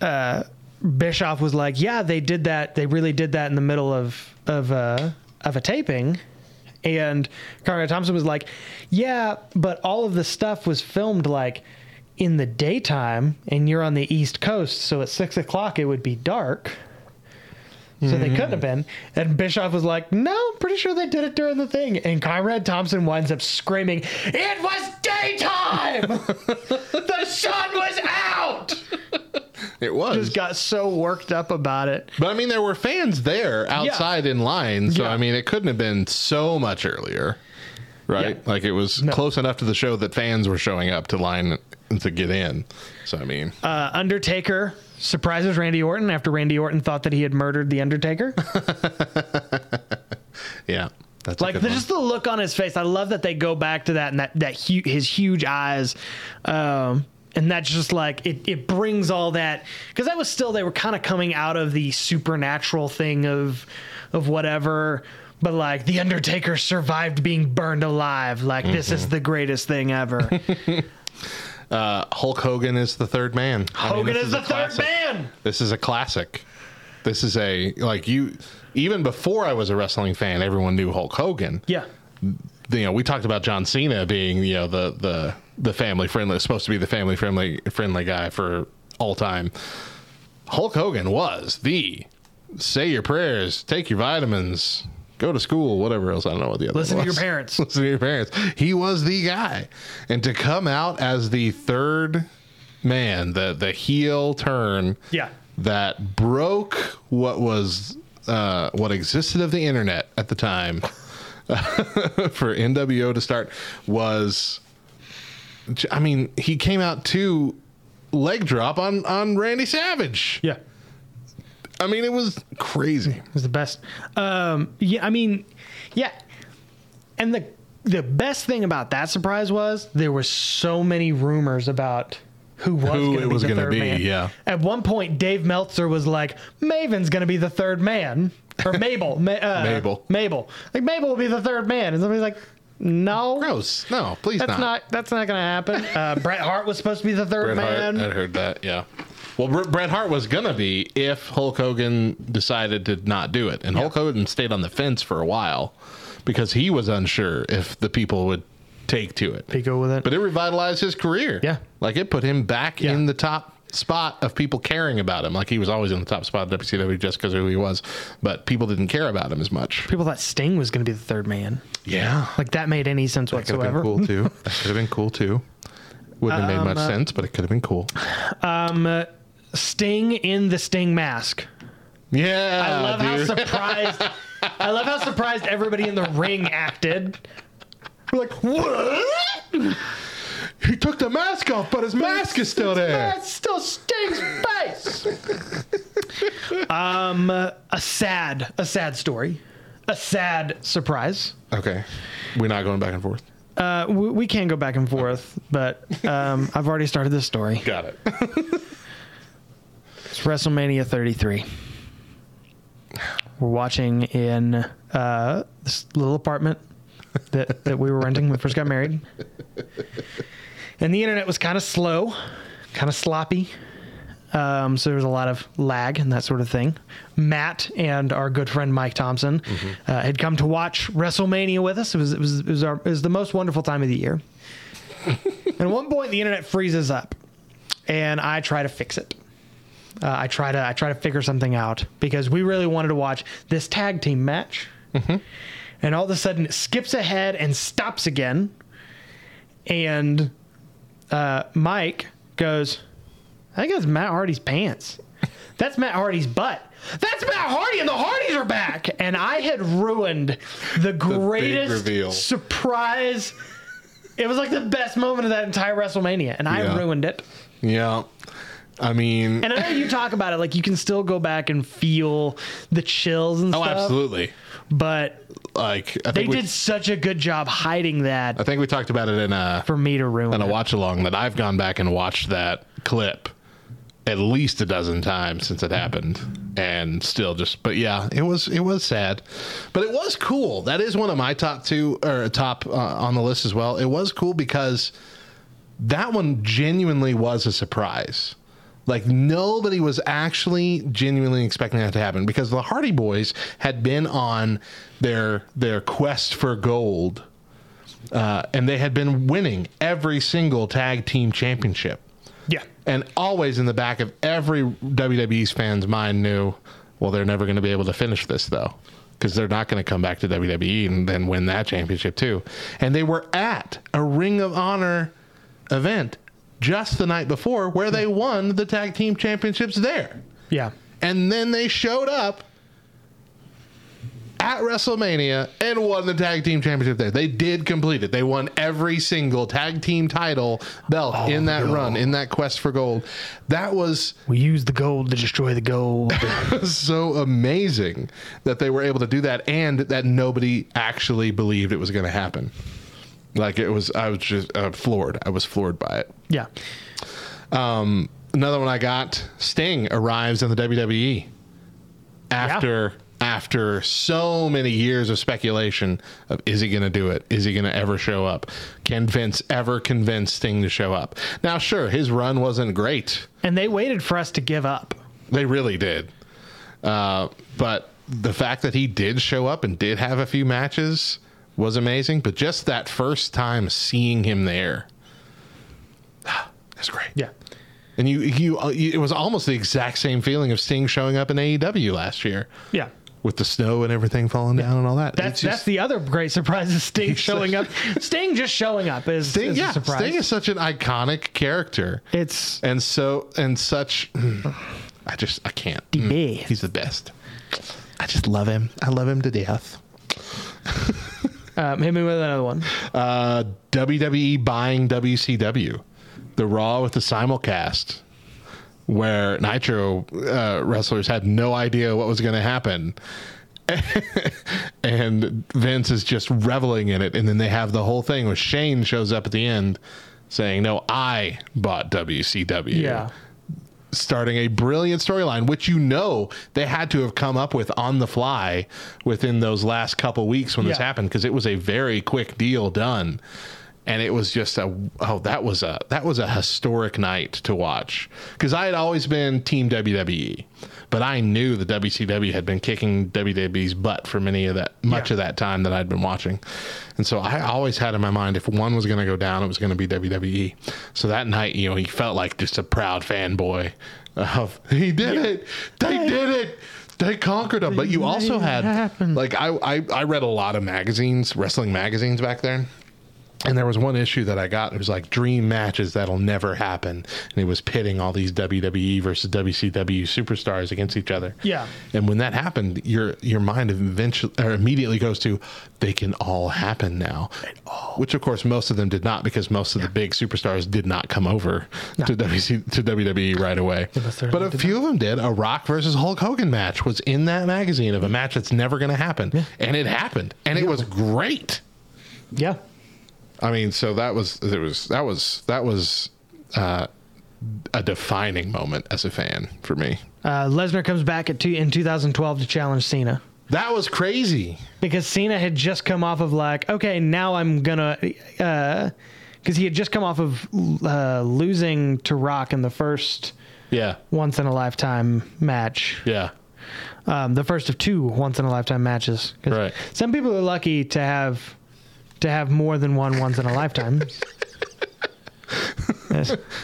uh, Bischoff was like, "Yeah, they did that. They really did that in the middle of of uh, of a taping." And Conrad Thompson was like, "Yeah, but all of the stuff was filmed like in the daytime, and you're on the East Coast, so at six o'clock it would be dark." So they couldn't have been. And Bischoff was like, No, I'm pretty sure they did it during the thing. And Conrad Thompson winds up screaming, It was daytime! (laughs) the sun was out! It was. Just got so worked up about it. but I mean, there were fans there outside in line, so Yeah. I mean, it couldn't have been so much earlier, right? Yeah. Like it was close enough to the show that fans were showing up to line to get in. So I mean, Uh, Undertaker surprises Randy Orton after Randy Orton thought that he had murdered The Undertaker. (laughs) yeah, that's like the, just the look on his face. I love that they go back to that and that that hu- his huge eyes, um, and that's just like it. It brings all that because that was still they were kind of coming out of the supernatural thing of of whatever. But like the Undertaker survived being burned alive. Like this Mm-hmm. is the greatest thing ever. (laughs) uh, Hulk Hogan is the third man. I mean, Hogan is the third man. This is a classic. This is a like you. Even before I was a wrestling fan, everyone knew Hulk Hogan. Yeah. You know, we talked about John Cena being, you know, the the the family friendly, supposed to be the family friendly friendly guy for all time. Hulk Hogan was the say your prayers, take your vitamins, go to school, whatever else. I don't know what the other. Listen to your parents. (laughs) Listen to your parents. He was the guy, and to come out as the third man, the the heel turn, Yeah. that broke what was uh, what existed of the internet at the time (laughs) for NWO to start was I mean he came out to leg drop on on Randy Savage. Yeah. I mean it was crazy. It was the best. Um, yeah, I mean, yeah, and the the best thing about that surprise was there were so many rumors about who was Who gonna it be was the gonna third be, man. yeah. At one point, Dave Meltzer was like, "Maven's going to be the third man," or Mabel, (laughs) Ma- uh, Mabel. Mabel, like Mabel will be the third man, and somebody's like, "No, Gross. No, please that's not. not. that's not going to happen." Uh, (laughs) Bret Hart was supposed to be the third Bret Hart, man. I heard that. Yeah. Well, Bret Bret Hart was gonna be if Hulk Hogan decided to not do it, and Hulk Hogan stayed on the fence for a while because he was unsure if the people would take to it. They go with it. But it revitalized his career. Yeah. like it put him back Yeah. in the top spot of people caring about him. Like he was always in the top spot of WCW just because of who he was, but people didn't care about him as much. People thought Sting was going to be the third man. Yeah, Like that made any sense could have whatsoever. been cool too. (laughs) That could have been cool too. Wouldn't have made Um, much uh, sense, but it could have been cool. Sting in the Sting mask. Yeah, I love how surprised. I love how surprised everybody in the ring acted. We're (laughs) like, what? He took the mask off, but his mask is still there. That's still Sting's face. (laughs) um, a sad, a sad story, a sad surprise. Okay. We're not going back and forth. Uh, we, we can go back and forth, but um, (laughs) I've already started this story. Got it. It's WrestleMania 33. We're watching in uh, this little apartment that, that we were renting when we first got married. And the internet was kind of slow, kind of sloppy. Um, so there was a lot of lag and that sort of thing. Matt and our good friend Mike Thompson uh, had come to watch WrestleMania with us. It was it was it was, our, it was the most wonderful time of the year. and (laughs) at one point, the internet freezes up, and I try to fix it. Uh, I try to I try to figure something out because we really wanted to watch this tag team match, and all of a sudden it skips ahead and stops again, and uh, Mike goes, "I think it's Matt Hardy's pants." That's Matt Hardy's butt. That's Matt Hardy, and the Hardys are back. And I had ruined the greatest reveal. surprise. It was like the best moment of that entire WrestleMania, and I Yeah. ruined it. Yeah. I mean, And I know you talk about it like you can still go back and feel the chills and oh, stuff. Oh, absolutely. But Like I they think we, did such a good job hiding that I think we talked about it in a for me to ruin in a it. watch along that I've gone back and watched that clip at least a dozen times since it happened and still just but yeah it was it was sad. But it was cool. That is one of my top two or top uh, on the list as well. It was cool because that one genuinely was a surprise like nobody was actually genuinely expecting that to happen because the Hardy Boys had been on their their quest for gold uh, and they had been winning every single tag team championship. Yeah. And always in the back of every WWE's fan's mind knew, well, they're never going to be able to finish this though, because they're not going to come back to WWE and then win that championship too. And they were at a Ring of Honor event just the night before where they hmm. won the tag team championships there. Yeah. And then they showed up at WrestleMania and won the tag team championship there. They did complete it. They won every single tag team title belt oh, in that run, in that quest for gold. That was We used the gold to destroy the gold. (laughs) so amazing that they were able to do that and that nobody actually believed it was going to happen. Like it was, I was just uh, floored. I was floored by it. yeah. Um, another one I got Sting arrives in the WWE after after so many years of speculation of is he going to do it? Is he going to ever show up? Can Vince ever convince Sting to show up? Now, sure, his run wasn't great. And they waited for us to give up. They really did. Uh, but the fact that he did show up and did have a few matches was amazing. But just that first time seeing him there, (sighs) that's great. Yeah. And you, you, uh, you, it was almost the exact same feeling of Sting showing up in AEW last year Yeah. with the snow and everything falling down and all that. That's just- that's the other great surprise is Sting showing up. (laughs) Sting just showing up is, Sting. is Yeah, a surprise. Sting is such an iconic character, it's and so and such. (clears throat) I just I can't. the Mm. He's the best. I just love him. I love him to death. (laughs) um, hit me with another one. Uh, WWE buying WCW, the Raw with the simulcast, where Nitro uh, wrestlers had no idea what was going to happen. (laughs) and Vince is just reveling in it. And then they have the whole thing where Shane shows up at the end saying, No, I bought WCW Yeah. Starting a brilliant storyline, which you know they had to have come up with on the fly within those last couple weeks when this happened because it was a very quick deal done. And it was just a oh that was a that was a historic night to watch because I had always been Team WWE, but I knew the WCW had been kicking WWE's butt for many of that much Yeah. of that time that I'd been watching, and so I always had in my mind if one was going to go down, it was going to be WWE. So that night, you know, he felt like just a proud fanboy of he did it, they did it, they conquered him. But you also had like I, I I read a lot of magazines, wrestling magazines back then. And there was one issue that I got. It was like dream matches that'll never happen, and it was pitting all these WWE versus WCW superstars against each other. Yeah. And when that happened, your your mind eventually or immediately goes to they can all happen now, which of course most of them did not because most of the big superstars did not come over to WC to WWE right away. But a few of them did. A Rock versus Hulk Hogan match was in that magazine of a match that's never going to happen, and it happened, and it was great. Yeah. I mean, so that was there was that was that was uh, a defining moment as a fan for me. Uh, Lesnar comes back at two, in 2012 to challenge Cena That was crazy. because Cena had just come off of like, okay, now I'm gonna, because he had just come off of uh, losing to Rock in the first Yeah, once in a lifetime match, yeah, um, the first of two once in a lifetime matches. Right. Some people are lucky to have to have more than one once in a lifetime. (laughs)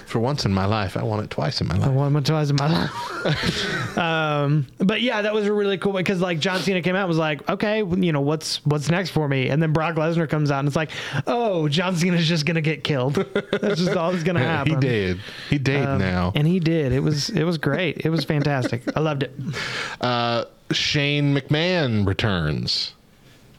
For once in my life, I won it twice in my life. I won it twice in my life. (laughs) um, but yeah, that was a really cool because like John Cena came out and was like, okay, you know what's what's next for me, and then Brock Lesnar comes out and it's like, oh, John Cena's just gonna get killed. (laughs) That's just all that's gonna Yeah, happen. he did. He did Um, now. and he did. It was it was great. It was fantastic. I loved it. Uh, Shane McMahon returns.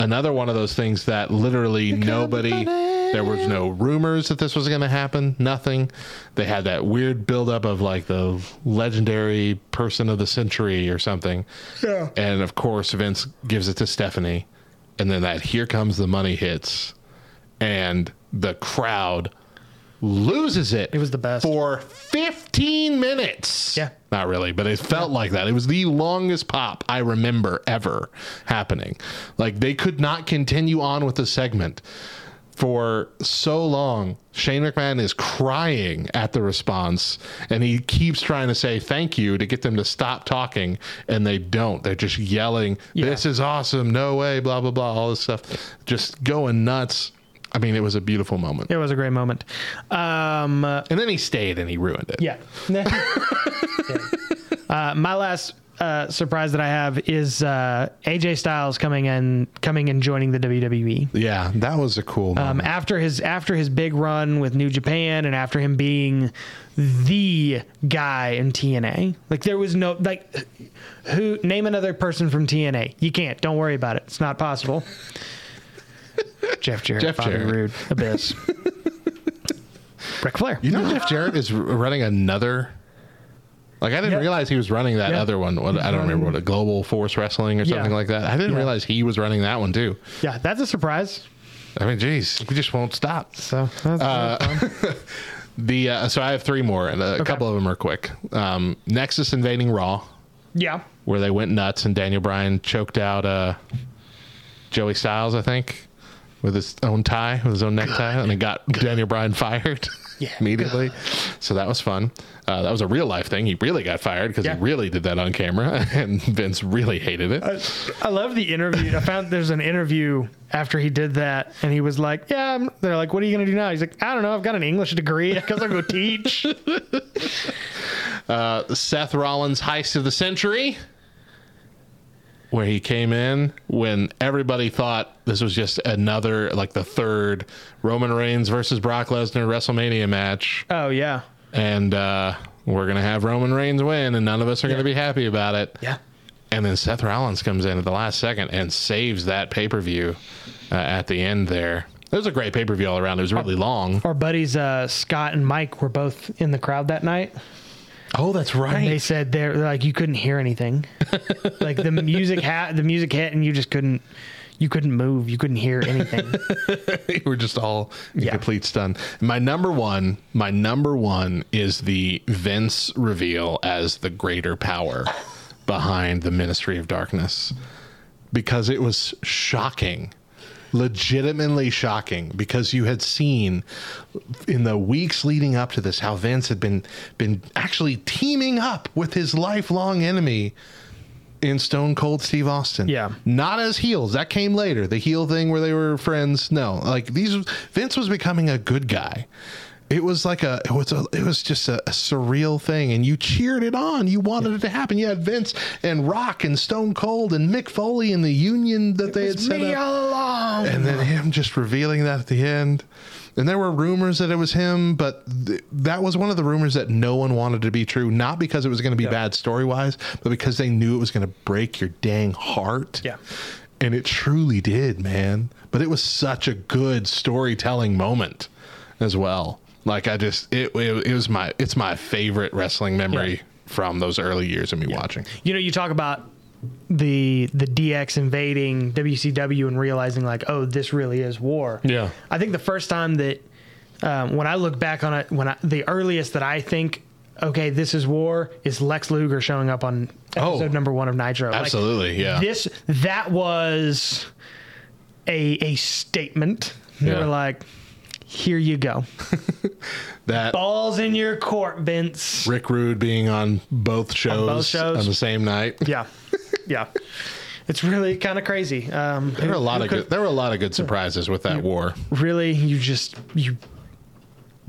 Another one of those things that literally nobody. There was no rumors that this was going to happen. Nothing. They had that weird buildup of like the legendary person of the century or something. Yeah. And of course, Vince gives it to Stephanie, and then that "Here Comes the Money" hits, and the crowd loses it. It was the best. for 15 minutes. Yeah. Not really, but it felt like that. It was the longest pop I remember ever happening. Like they could not continue on with the segment for so long. Shane McMahon is crying at the response and he keeps trying to say thank you to get them to stop talking and they don't. They're just yelling, "This is awesome. No way, blah blah blah, all this stuff." Just going nuts. I mean, it was a beautiful moment. It was a great moment. Um, uh, And then he stayed and he ruined it. (laughs) yeah. Uh, my last uh, surprise that I have is uh, AJ Styles coming in, coming and joining the WWE. Yeah, that was a cool Um, after his after his big run with New Japan and after him being the guy in TNA, like there was no like who name another person from TNA. You can't. Don't worry about it. It's not possible. Jeff Jarrett, Jeff Bobby Jarrett. Roode, Abyss, Ric Flair. you know, Jeff Jarrett is r- running another. Like I didn't Yeah. realize he was running that Yeah. other one. What, I don't remember what a Global Force Wrestling or something Yeah. like that. I didn't Yeah. realize he was running that one too. Yeah, that's a surprise. I mean, geez, we just won't stop. So that's fun. (laughs) The uh, so I have three more, and a couple of them are quick. Um, Nexus invading Raw, yeah, where they went nuts, and Daniel Bryan choked out uh, Joey Styles, I think, with his own tie, with his own necktie, and it got Daniel Bryan fired (laughs) Yeah. immediately. So that was fun. Uh, that was a real life thing. He really got fired because Yeah. he really did that on camera, (laughs) and Vince really hated it. I love the interview. I found there's an interview after he did that, and he was like, "Yeah." I'm, they're like, "What are you gonna do now?" He's like, "I don't know. I've got an English degree. I guess I'll go (laughs) teach." Uh, Seth Rollins heist of the century, where he came in when everybody thought this was just another, like the third Roman Reigns versus Brock Lesnar WrestleMania match, oh yeah, and uh, we're gonna have Roman Reigns win, and none of us are gonna be happy about it. yeah. And then Seth Rollins comes in at the last second and saves that pay per view uh, at the end there. It was a great pay per view all around. It was really long. Our buddies uh, Scott and Mike were both in the crowd that night. Oh, that's And they said they're like you couldn't hear anything, (laughs) like the music had the music hit and you just couldn't you couldn't move, you couldn't hear anything. (laughs) we were just all in Yeah. complete stun. My number one, my number one is the Vince reveal as the greater power behind the Ministry of Darkness because it was shocking. Legitimately shocking because you had seen in the weeks leading up to this how Vince had been been actually teaming up with his lifelong enemy in Stone Cold Steve Austin. Yeah. Not as heels. That came later. The heel thing where they were friends. No. Like these Vince was becoming a good guy. It was like a it was a it was just a, a surreal thing and you cheered it on. You wanted it to happen. You had Vince and Rock and Stone Cold and Mick Foley and the union that they had set Me up. all along. And then him just revealing that at the end. And there were rumors that it was him, but th- that was one of the rumors that no one wanted to be true. Not because it was going to be bad story wise, but because they knew it was going to break your dang heart. Yeah. And it truly did, man. But it was such a good storytelling moment as well. Like I just, it, it, it was my, it's my favorite wrestling memory Yeah. from those early years of me watching. you know, you talk about the the DX invading WCW and realizing like, oh, this really is war. Yeah. I think the first time that um, when I look back on it, when I, the earliest that I think, okay, this is war, is Lex Luger showing up on episode Oh. number one of Nitro. Like, Absolutely, yeah. This that was a a statement. They Yeah. were like, here you go, (laughs) That balls in your court, Vince. Rick Rude being on both shows, both shows. on the same night. Yeah, (laughs) yeah. It's really kind of crazy. Um, There were a lot of good. There were a lot of good surprises with that war. really you just you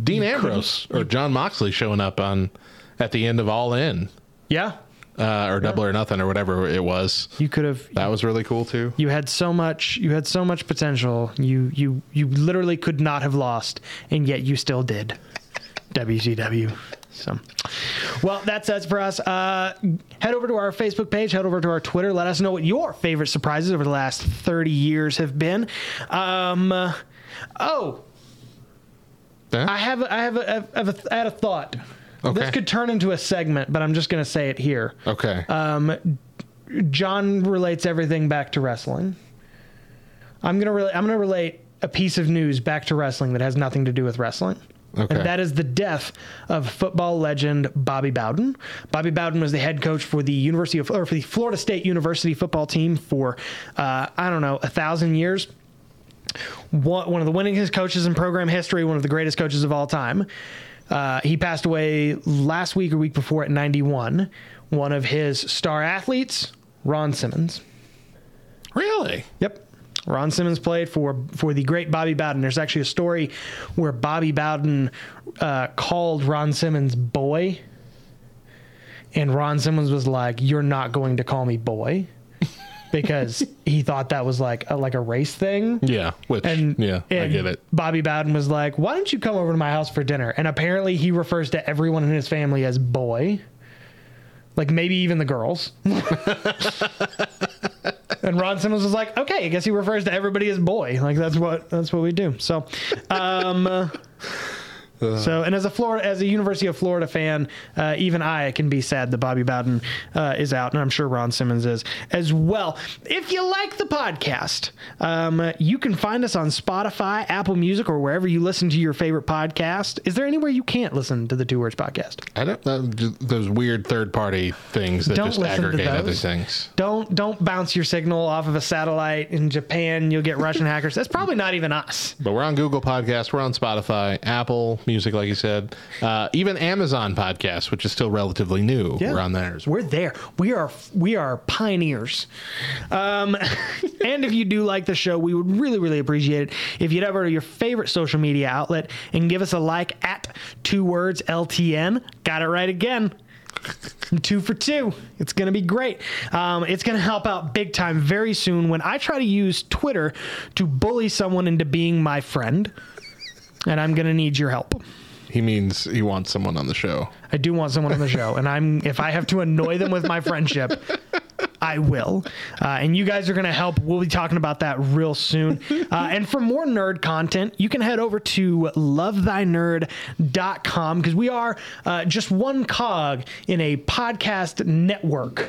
Dean Ambrose or Jon Moxley showing up on at the end of All In Yeah, uh, or Double or Nothing or whatever it was. you could have. That was really cool too. You had so much. You had so much potential. You you you literally could not have lost, and yet you still did. WCW. So, well, that's it for us. Uh, head over to our Facebook page. Head over to our Twitter. Let us know what your favorite surprises over the last thirty years have been. Um, uh, oh, Yeah? I have a, I have a, I have a, I had a thought. Okay. This could turn into a segment, but I'm just going to say it here. okay. Um, John relates everything back to wrestling. I'm gonna re- I'm gonna relate a piece of news back to wrestling that has nothing to do with wrestling. Okay. And that is the death of football legend Bobby Bowden. Bobby Bowden was the head coach for the University of or for the Florida State University football team for uh, I don't know a thousand years one, one of the winningest coaches in program history, one of the greatest coaches of all time. Uh, he passed away last week or week before at 91. One of his star athletes, Ron Simmons. really? Yep. Ron Simmons played for for the great Bobby Bowden. There's actually a story where Bobby Bowden uh, called Ron Simmons boy, and Ron Simmons was like, "You're not going to call me boy," because (laughs) he thought that was like a, like a race thing. Yeah. Which And yeah, I get it. Bobby Bowden was like, "Why don't you come over to my house for dinner?" And apparently, he refers to everyone in his family as boy, like maybe even the girls. (laughs) and Ron Simmons was like, "Okay, I guess he refers to everybody as boy. Like that's what that's what we do." So, um, uh, so and as a Florida, as a University of Florida fan, uh, even I can be sad that Bobby Bowden uh, is out, and I'm sure Ron Simmons is as well. If you like the podcast, um, you can find us on Spotify, Apple Music, or wherever you listen to your favorite podcast. Is there anywhere you can't listen to the Two Words Podcast? I don't know those weird third party things that Don't just aggregate other things. Don't don't bounce your signal off of a satellite in Japan. You'll get Russian (laughs) hackers. That's probably not even us. But we're on Google Podcasts, we're on Spotify, Apple Music, like you said, uh, even Amazon Podcasts, which is still relatively new. We're on there. We're there. We are we are pioneers. Um, (laughs) and if you do like the show, we would really really appreciate it if you'd ever to your favorite social media outlet and give us a like at two words LTN. Got it right again. (laughs) two for two. It's going to be great. Um, it's going to help out big time very soon when I try to use Twitter to bully someone into being my friend. And I'm going to need your help. He means he wants someone on the show. I do want someone on the show, and I'm if I have to annoy them with my friendship, I will. Uh, and you guys are going to help. We'll be talking about that real soon. Uh, and for more nerd content, you can head over to lovethynerd.com because we are uh, just one cog in a podcast network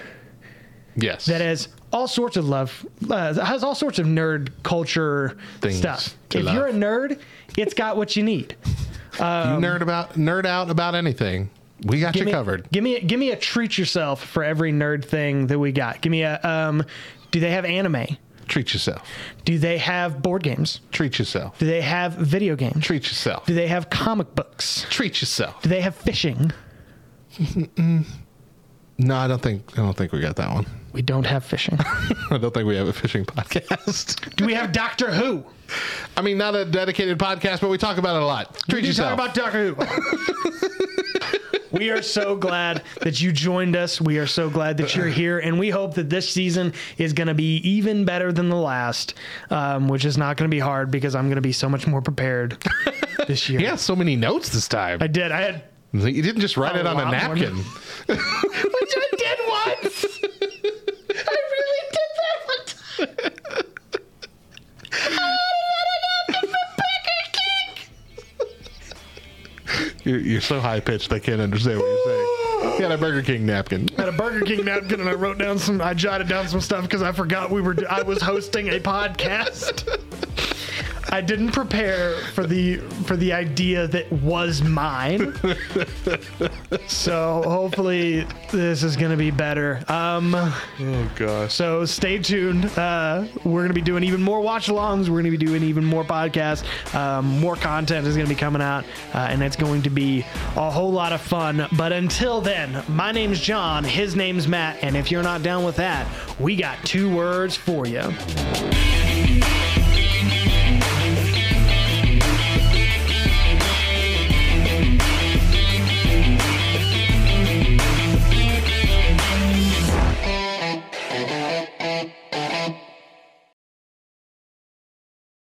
Yes. that has all sorts of love, uh, has all sorts of nerd culture Things stuff. If you're a nerd, it's got what you need. you nerd about nerd out about anything. We got you me, covered. Give me give me a treat yourself for every nerd thing that we got. Give me a um. Do they have anime? Treat yourself. Do they have board games? Treat yourself. Do they have video games? Treat yourself. Do they have comic books? Treat yourself. Do they have fishing? No, I don't think I don't think we got that one. We don't have fishing. (laughs) I don't think we have a fishing podcast. (laughs) Do we have Doctor Who? I mean, not a dedicated podcast, but we talk about it a lot. Treat we do yourself. talk about Doctor Who. (laughs) we are so glad that you joined us. We are so glad that you're here, and we hope that this season is going to be even better than the last, um, which is not going to be hard because I'm going to be so much more prepared this year. Yeah, so many notes this time. I did. I had you didn't just write it on a napkin. Which I did once. You're, you're so high pitched, I can't understand what you're saying. You got a Burger King napkin. I had a Burger King napkin and I wrote down some. I jotted down some stuff because I forgot we were. I was hosting a podcast. I didn't prepare for the for the idea that was mine. so hopefully this is gonna be better. Um, Oh gosh. So stay tuned. Uh, we're going to be doing even more watch alongs. We're going to be doing even more podcasts. Um, more content is going to be coming out, uh, and it's going to be a whole lot of fun. But until then, my name's John. His name's Matt. And if you're not down with that, we got two words for you.